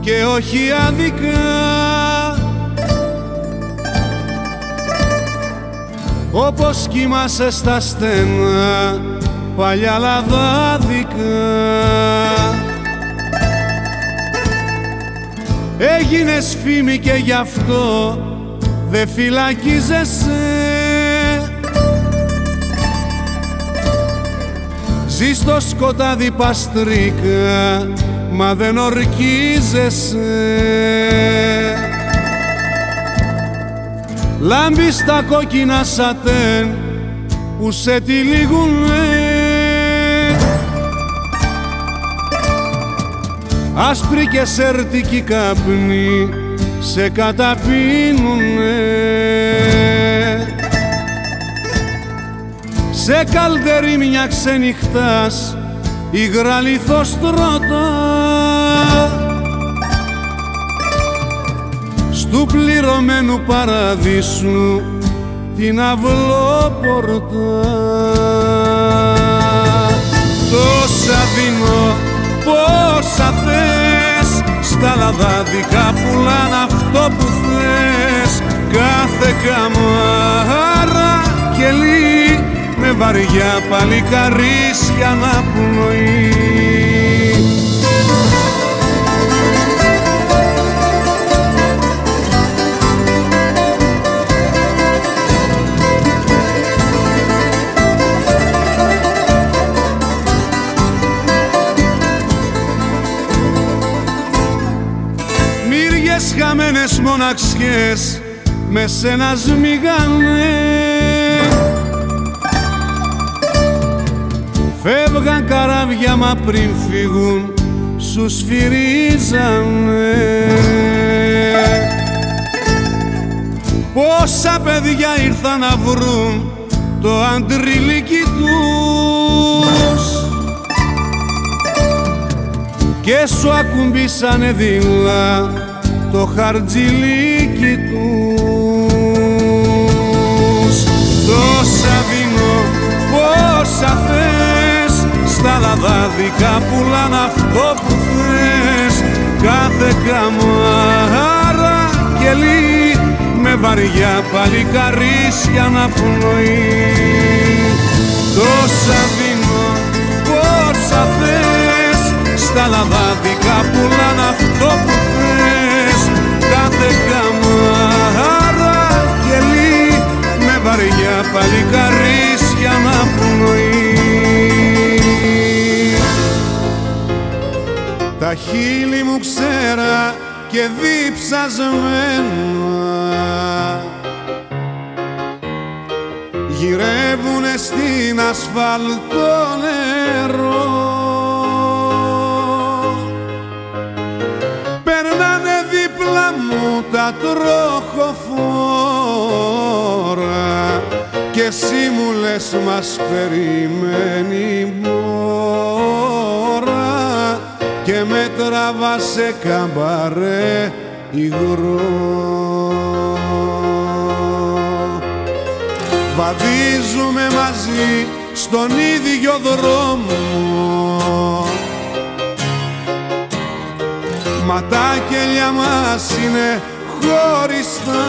και όχι άδικα Όπως κοιμάσαι στα στένα παλιά λαδάδικα. Έγινες φήμη και γι' αυτό δε φυλακίζεσαι Ζεις στο σκοτάδι παστρίκα μα δεν ορκίζεσαι. Λάμπεις τα κόκκινα σατέν που σε τυλίγουνε. Άσπρη και σερτική καπνή σε καταπίνουνε Σε καλτερί μια ξενυχτάς υγρά λιθοστρώτα Στου πληρωμένου παραδείσου την αυλόπορτα. Τόσα δίνω, πόσα θες Στα λαδάδικα πουλάν αυτό που θες. Κάθε καμάρα κελί με βαριά παλικαρίσια να πνοεί Λίγες χαμένες μοναξιές με σένα σμίγανε Φεύγαν καράβια μα πριν φύγουν σους σφυρίζανε Πόσα παιδιά ήρθαν να βρουν το αντριλίκι τους. Και σου ακουμπήσανε δίλα το χαρτζιλίκι τους. Τόσα δίνω πόσα θες στα λαδάδικα πουλάν αυτό που θες. Κάθε καμάρα κελί με βαριά παλικαρίσια να πνοεί Τόσα δίνω πόσα θες. Στα λαδάδικα πουλάν αυτό που θες. Κάθε καμάρα κελί με βαριά παλικαρίσια να Τα χείλη μου ξέρα και διψασμένα γυρεύουνε στην ασφαλτό νερό. Περνάνε δίπλα μου τα τροχοφόρα και εσύ μου λες μας περιμένει μόρα και με τραβά σε καμπαρέ υγρό. Βαδίζουμε μαζί στον ίδιο δρόμο. Μα τα κελιά μας είναι χωριστά.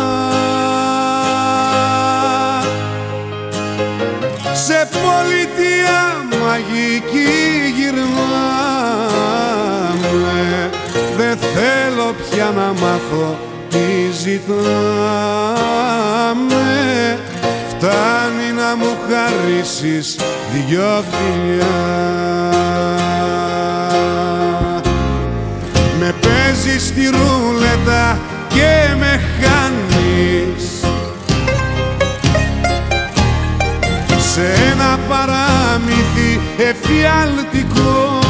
Σε πολιτεία μαγική γυρνάμε Δεν θέλω πια να μάθω τι ζητάμε. Φτάνει να μου χαρίσεις δυο φιλιά. Με παίζεις στη ρούλετα και με χάνεις. Σε ένα παράμυθι εφιαλτικό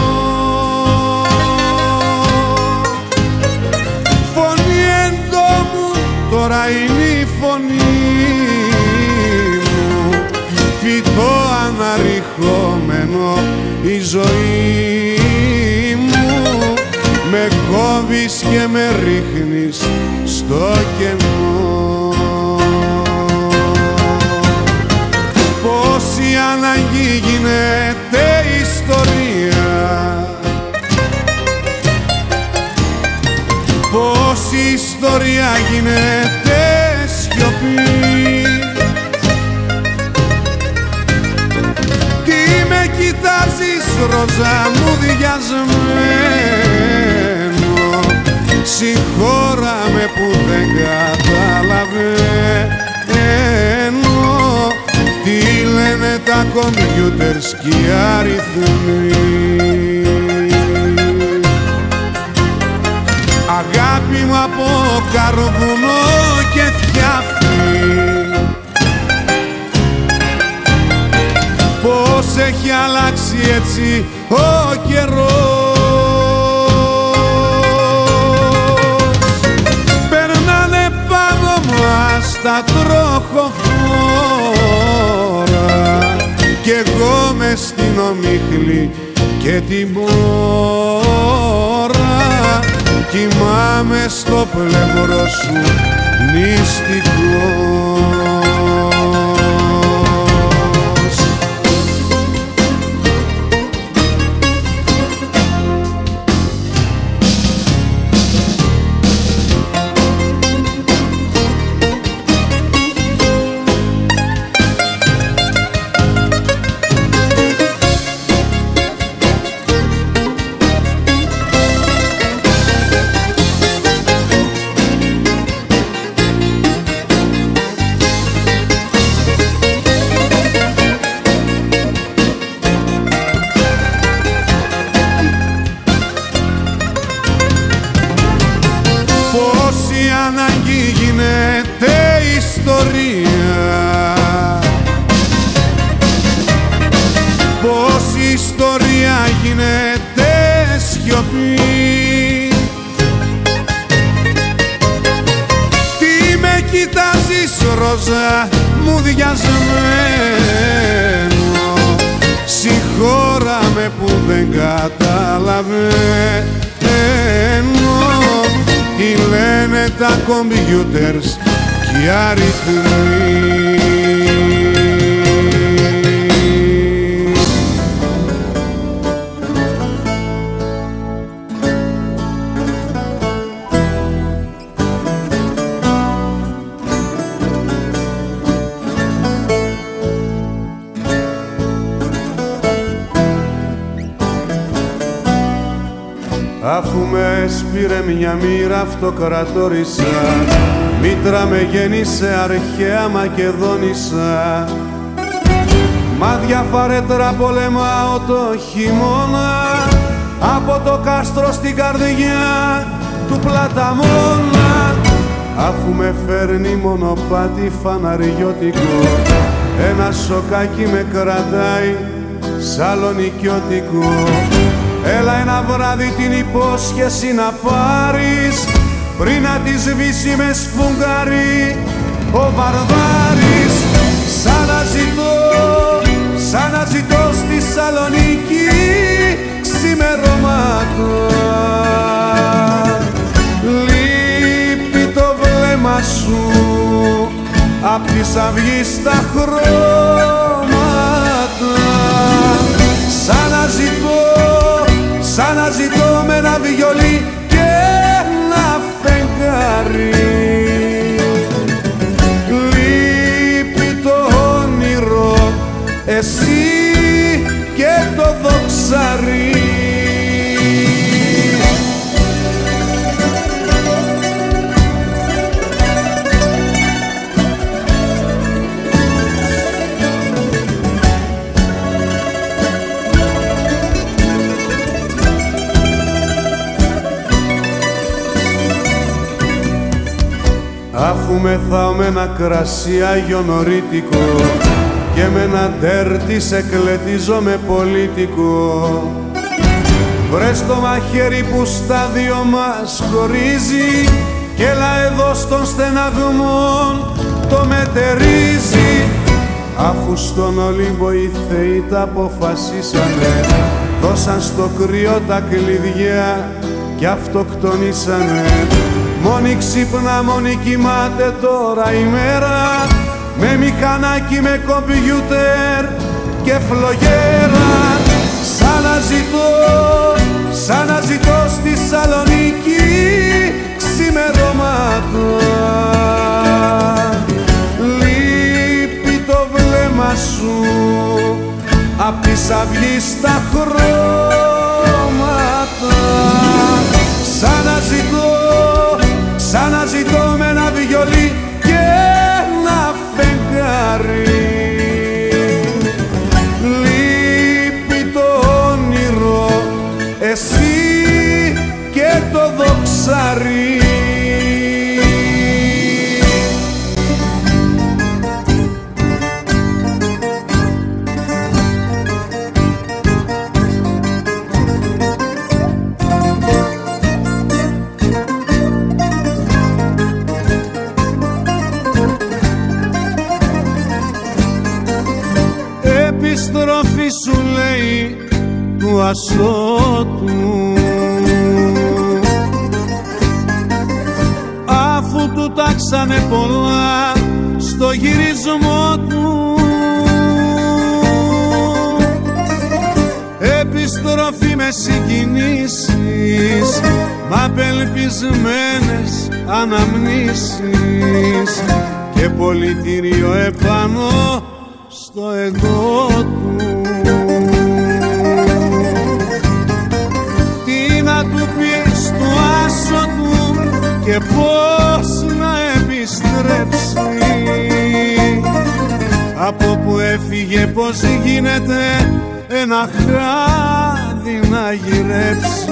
τώρα είναι η φωνή μου. Φυτό αναρριχόμενο η ζωή μου. Με κόβεις και με ρίχνεις στο κενό. Πόση ανάγκη γίνεται ιστορία Πόση ιστορία γίνεται σιωπή. Τι με κοιτάζεις ροζά μου διασμένο Συγχώρα με που δεν καταλαβαίνω. Τι λένε τα κομπιούτερς και οι αριθμοί. Αγάπη μου από καρβουνό και θιάφι Πώς έχει αλλάξει έτσι ο καιρός. Περνάνε πάνω μας τα τροχοφόρα. Κι εγώ μες στην ομίχλη και την μπόρα κοιμάμαι στο πλευρό σου νηστικός αυτοκρατόρισα Μήτρα με γέννησε αρχαία Μακεδόνισσα Μα διαφαρέτρα πολεμάω το χειμώνα. Από το κάστρο στην καρδιά του πλαταμόνα. Αφού με φέρνει μονοπάτι φαναριώτικο Ένα σοκάκι με κρατάει σαλονικιώτικο. Έλα ένα βράδυ την υπόσχεση να πάρεις πριν να τη σβήσει με σφουγγαρί ο Βαρβάρης σαν να ζητώ, σαν να ζητώ στη Σαλονίκη ξημερώματα λείπει το βλέμμα σου απ' της αυγής τα χρώματα. Σαν να ζητώ σαν να ζητώ Αφού μεθάω με ένα κρασί αγιονορίτικο και με ένα τέρτι σε κλετίζω με πολίτικο. Βρες το μαχαίρι που στα δυο μας χωρίζει και έλα εδώ στον στεναγμό το μετερίζει. Αφού στον Ολύμπο οι θεοί τα αποφασίσανε δώσαν στο κρύο τα κλειδιά και αυτοκτονήσανε Μόνη ξύπνα, μόνη κοιμάται τώρα η μέρα. Με μηχανάκι, με κομπιούτερ και φλογέρα. Σαν να ζητώ, σαν να ζητώ στη Σαλονίκη ξημερώματα. Λείπει το βλέμμα σου απ' της αυγής τα χρώματα. Σαν να ζητώ σαν του. Ασώτου Αφού του τάξανε πολλά στο γυρισμό του. Επιστροφή με συγκινήσεις Μα απελπισμένες αναμνήσεις. Και πολιτήριο επάνω στο εγώ του του πεις του άσο του και πώς να επιστρέψεις. Από που έφυγε πως γίνεται ένα χάδι να γυρέψεις.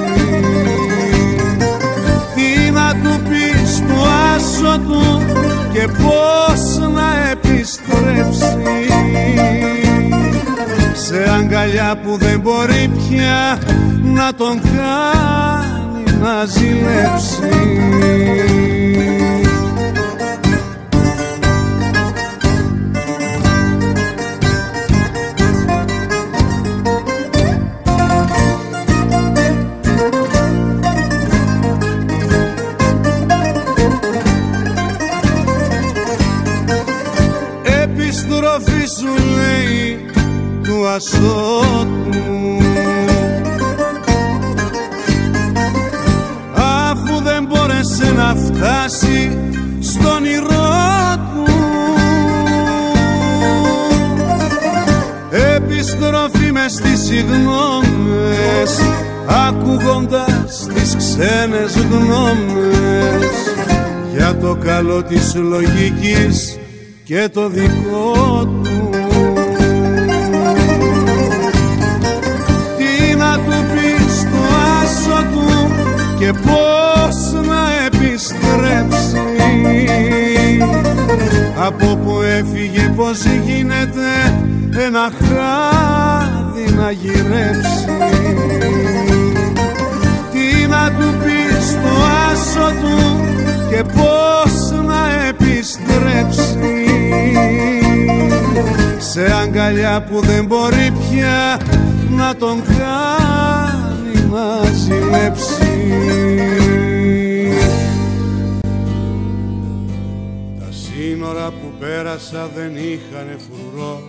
Τι να του πεις του άσο του και πώς να επιστρέψεις σε αγκαλιά που δεν μπορεί πια να τον κάνει να ζηλέψει του ασώτου αφού δεν μπόρεσε να φτάσει στον όνειρό του. Επιστροφή μες στις συγγνώμες ακούγοντας τις ξένες γνώμες. Για το καλό της λογικής και το δικό του και πώς να επιστρέψει από που έφυγε πως γίνεται ένα χάδι να γυρέψει. Τι να του πεις στο άσο του και πώς να επιστρέψει. Σε αγκαλιά που δεν μπορεί πια να τον κάνει να ζηλέψει Τα σύνορα που πέρασα δεν είχαν φρουρό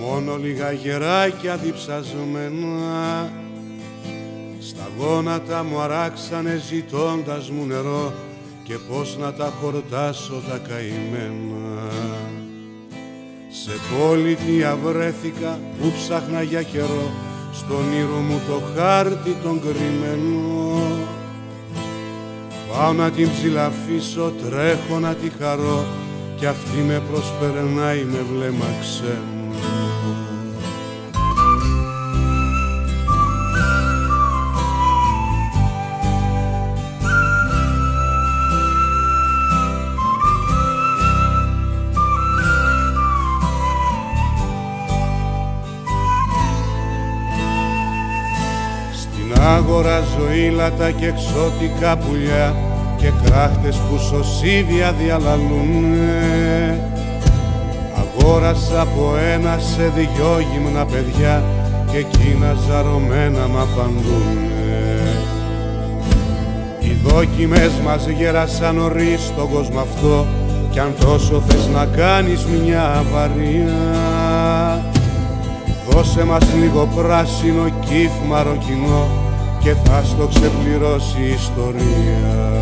μόνο λίγα γεράκια διψασμένα. Στα γόνατα μου αράξανε ζητώντας μου νερό και πώς να τα χορτάσω τα καημένα. Σε πολιτεία βρέθηκα που ψάχνα για καιρό στον ήρω μου το χάρτη τον κρυμμένο. Πάω να την ψηλαφίσω, τρέχω να τη χαρώ κι αυτή με προσπερνάει με βλέμμα ξένο Αγοράζω ήλατα και εξώτικα πουλιά και κράχτες που σωσίβια διαλαλούνε. Αγόρασα από ένα σε δυο γυμνα παιδιά και εκείνα ζαρωμένα μ' απαντούνε. Οι δόκιμες μας γέρασαν νωρίς στον κόσμο αυτό κι αν τόσο θες να κάνεις μια αβαρία. Δώσε μας λίγο πράσινο κύφ μαροκινό και θα στο ξεπληρώσει η ιστορία.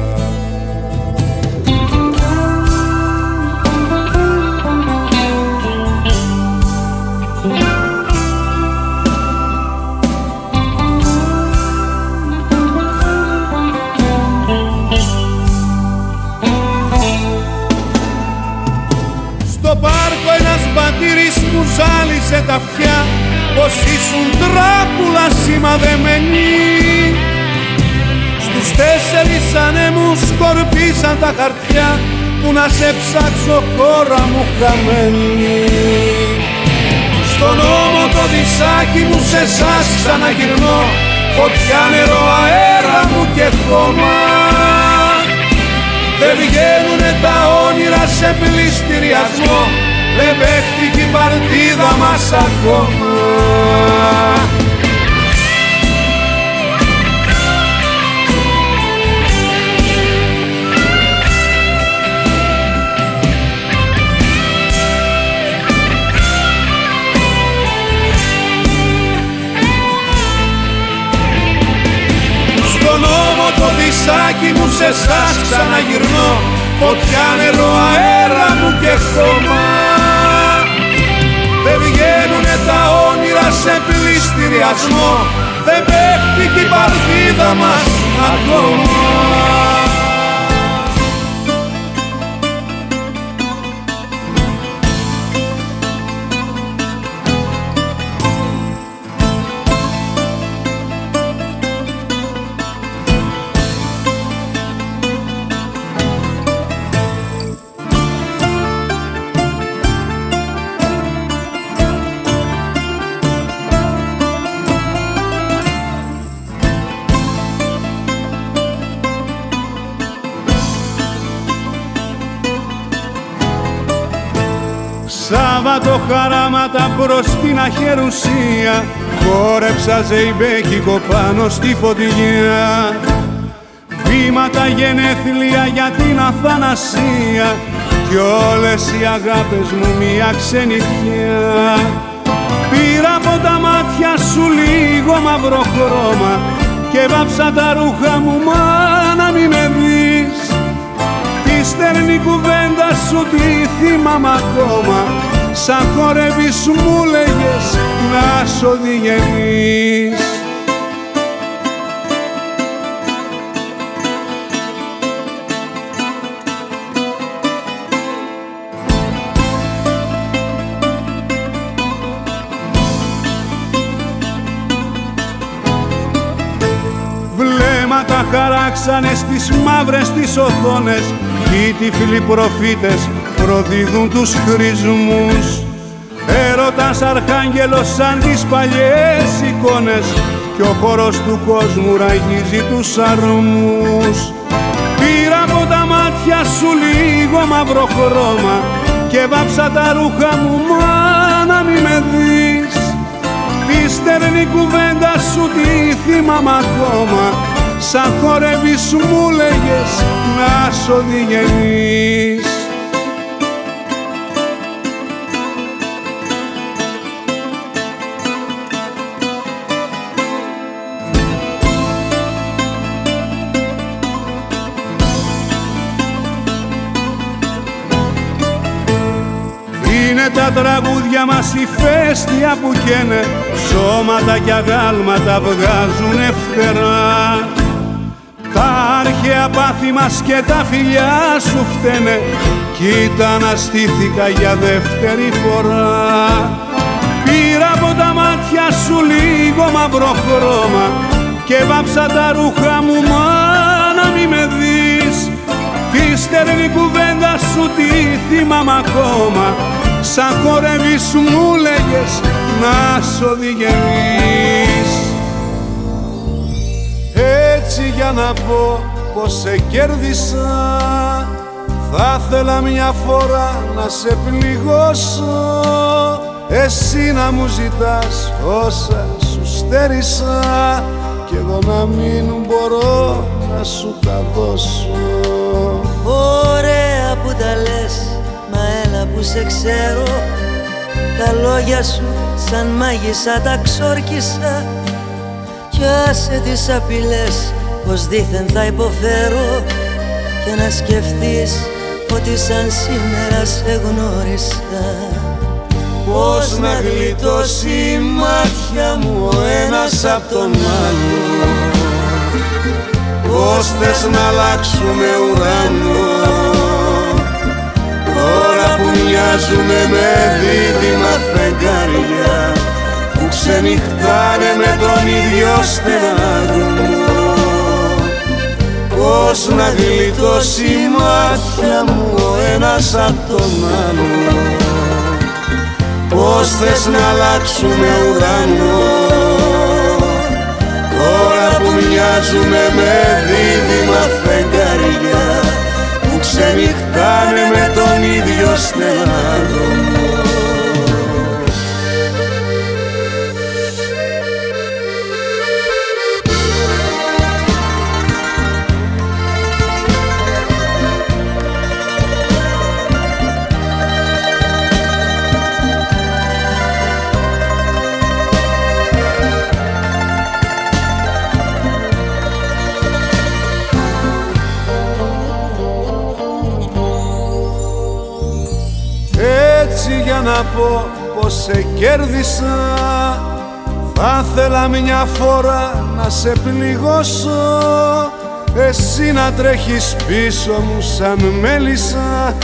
Στο πάρκο ένας μπατήρης που ζάλισε τα αυτιά πως ήσουν τράπουλα σημαδεμένη. Στους τέσσερις ανέμους σκορπίσαν τα χαρτιά που να σε ψάξω χώρα μου χαμένη. Στον ώμο το δισάκι μου σε σας ξαναγυρνώ φωτιά νερό αέρα μου και χώμα. Δεν βγαίνουνε τα όνειρα σε πληστηριασμό δεν παίχτηκε η παρτίδα μας ακόμα. Στον ώμο το δισάκι μου σε σας ξαναγυρνώ. Φωτιά νερό αέρα μου και χώμα σε πληστηριασμό. Δεν παίχτηκε η παρτίδα μας ακόμα Σάββατο χαράματα προς την αχερουσία Χόρεψα ζεϊμπέκικο πάνω στη φωτιά Βήματα γενέθλια για την αθανασία. Κι όλες οι αγάπες μου μια ξενιχιά Πήρα από τα μάτια σου λίγο μαύρο χρώμα Και βάψα τα ρούχα μου μα στερνή κουβέντα σου τη θυμάμαι ακόμα. Σαν χορεύεις μου λέγες να σ' οδηγενείς Βλέμματα χαράξανε στις μαύρες τις οθόνες Κι οι τυφλοί προφήτες προδίδουν τους χρησμούς. Έρωτας αρχάγγελος σαν τις παλιές εικόνες Κι ο χώρος του κόσμου ραγίζει τους αρμούς. Πήρα από τα μάτια σου λίγο μαύρο χρώμα Και βάψα τα ρούχα μου μα να μη με δεις. Τη στερνή κουβέντα σου τη θυμάμαι ακόμα Σαν χορεύεις μου λέγες να σ' οδηγενείς Είναι τα τραγούδια μας η φέστια που καίνε Σώματα κι αγάλματα βγάζουνε φτερά Τα αρχαία πάθη μας και τα φιλιά σου φταίνε. Κοίτα να στήθηκα για δεύτερη φορά. Πήρα από τα μάτια σου λίγο μαύρο χρώμα Και βάψα τα ρούχα μου μα να μη με δεις. Τη στερνή κουβέντα σου τη θυμάμαι ακόμα. Σαν χορεύεις μου λέγες να σ' οδηγενείς Έτσι για να πω πως σε κέρδισα. Θα ήθελα μια φορά να σε πληγώσω. Εσύ να μου ζητάς όσα σου στέρισα. Κι εγώ να μην μπορώ να σου τα δώσω. Ωραία που τα λες, μα έλα που σε ξέρω. Τα λόγια σου σαν μάγισσα τα ξόρκισα. Κι άσε τις απειλές πως δήθεν θα υποφέρω Και να σκεφτείς ότι σαν σήμερα σε γνώρισα. Πώς να γλιτώσει η μάτια μου ο ένας απ' τον άλλο Πώς θες να αλλάξουμε ουρανό Τώρα που μοιάζουμε με δίδυμα φεγγάρια Που ξενυχτάνε με τον ίδιο στεναγμό Πώς να γλιτώσει η μάτια μου ο ένας απ' τον άλλο. Πώς θες να αλλάξουμε ουρανό Τώρα που μοιάζουμε με δίδυμα φεγγαριά Που ξενυχτάνε με τον ίδιο στεναγμό να πω πως σε κέρδισα. Θα ήθελα μια φορά να σε πληγώσω. Εσύ να τρέχεις πίσω μου σαν μέλισσα.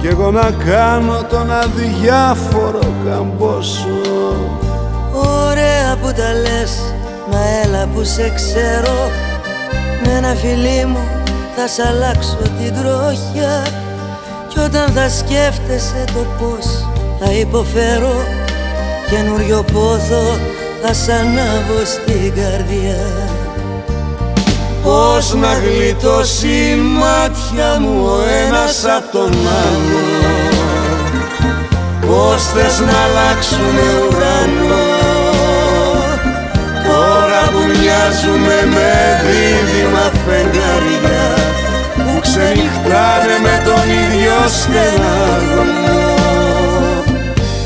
Κι εγώ να κάνω τον αδιάφορο καμπόσο Ωραία που τα λες, μα έλα που σε ξέρω. Με ένα φιλί μου θα σ' αλλάξω την τροχιά. Κι όταν θα σκέφτεσαι το πώς θα υποφέρω Καινούριο πόθο θα σ' ανάβω στην καρδιά. Πώς να γλιτώσει η μάτια μου ο ένας απ' τον άλλο. Πώς θες να αλλάξουμε ουρανό. Τώρα που μοιάζουμε με δίδυμα φεγγαριά Που ξενυχτάνε με τον ίδιο στεναγμό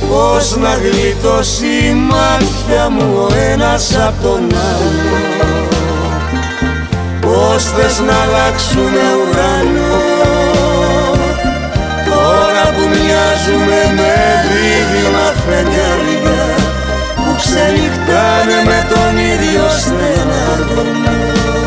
Πώς να γλιτώσει η μάτια μου ο ένας απ' τον άλλο. Πώς θες να αλλάξουμε ουρανό. Τώρα που μοιάζουμε με δίδυμα φενιάρια Που ξενυχτάνε με τον ίδιο στεναρό.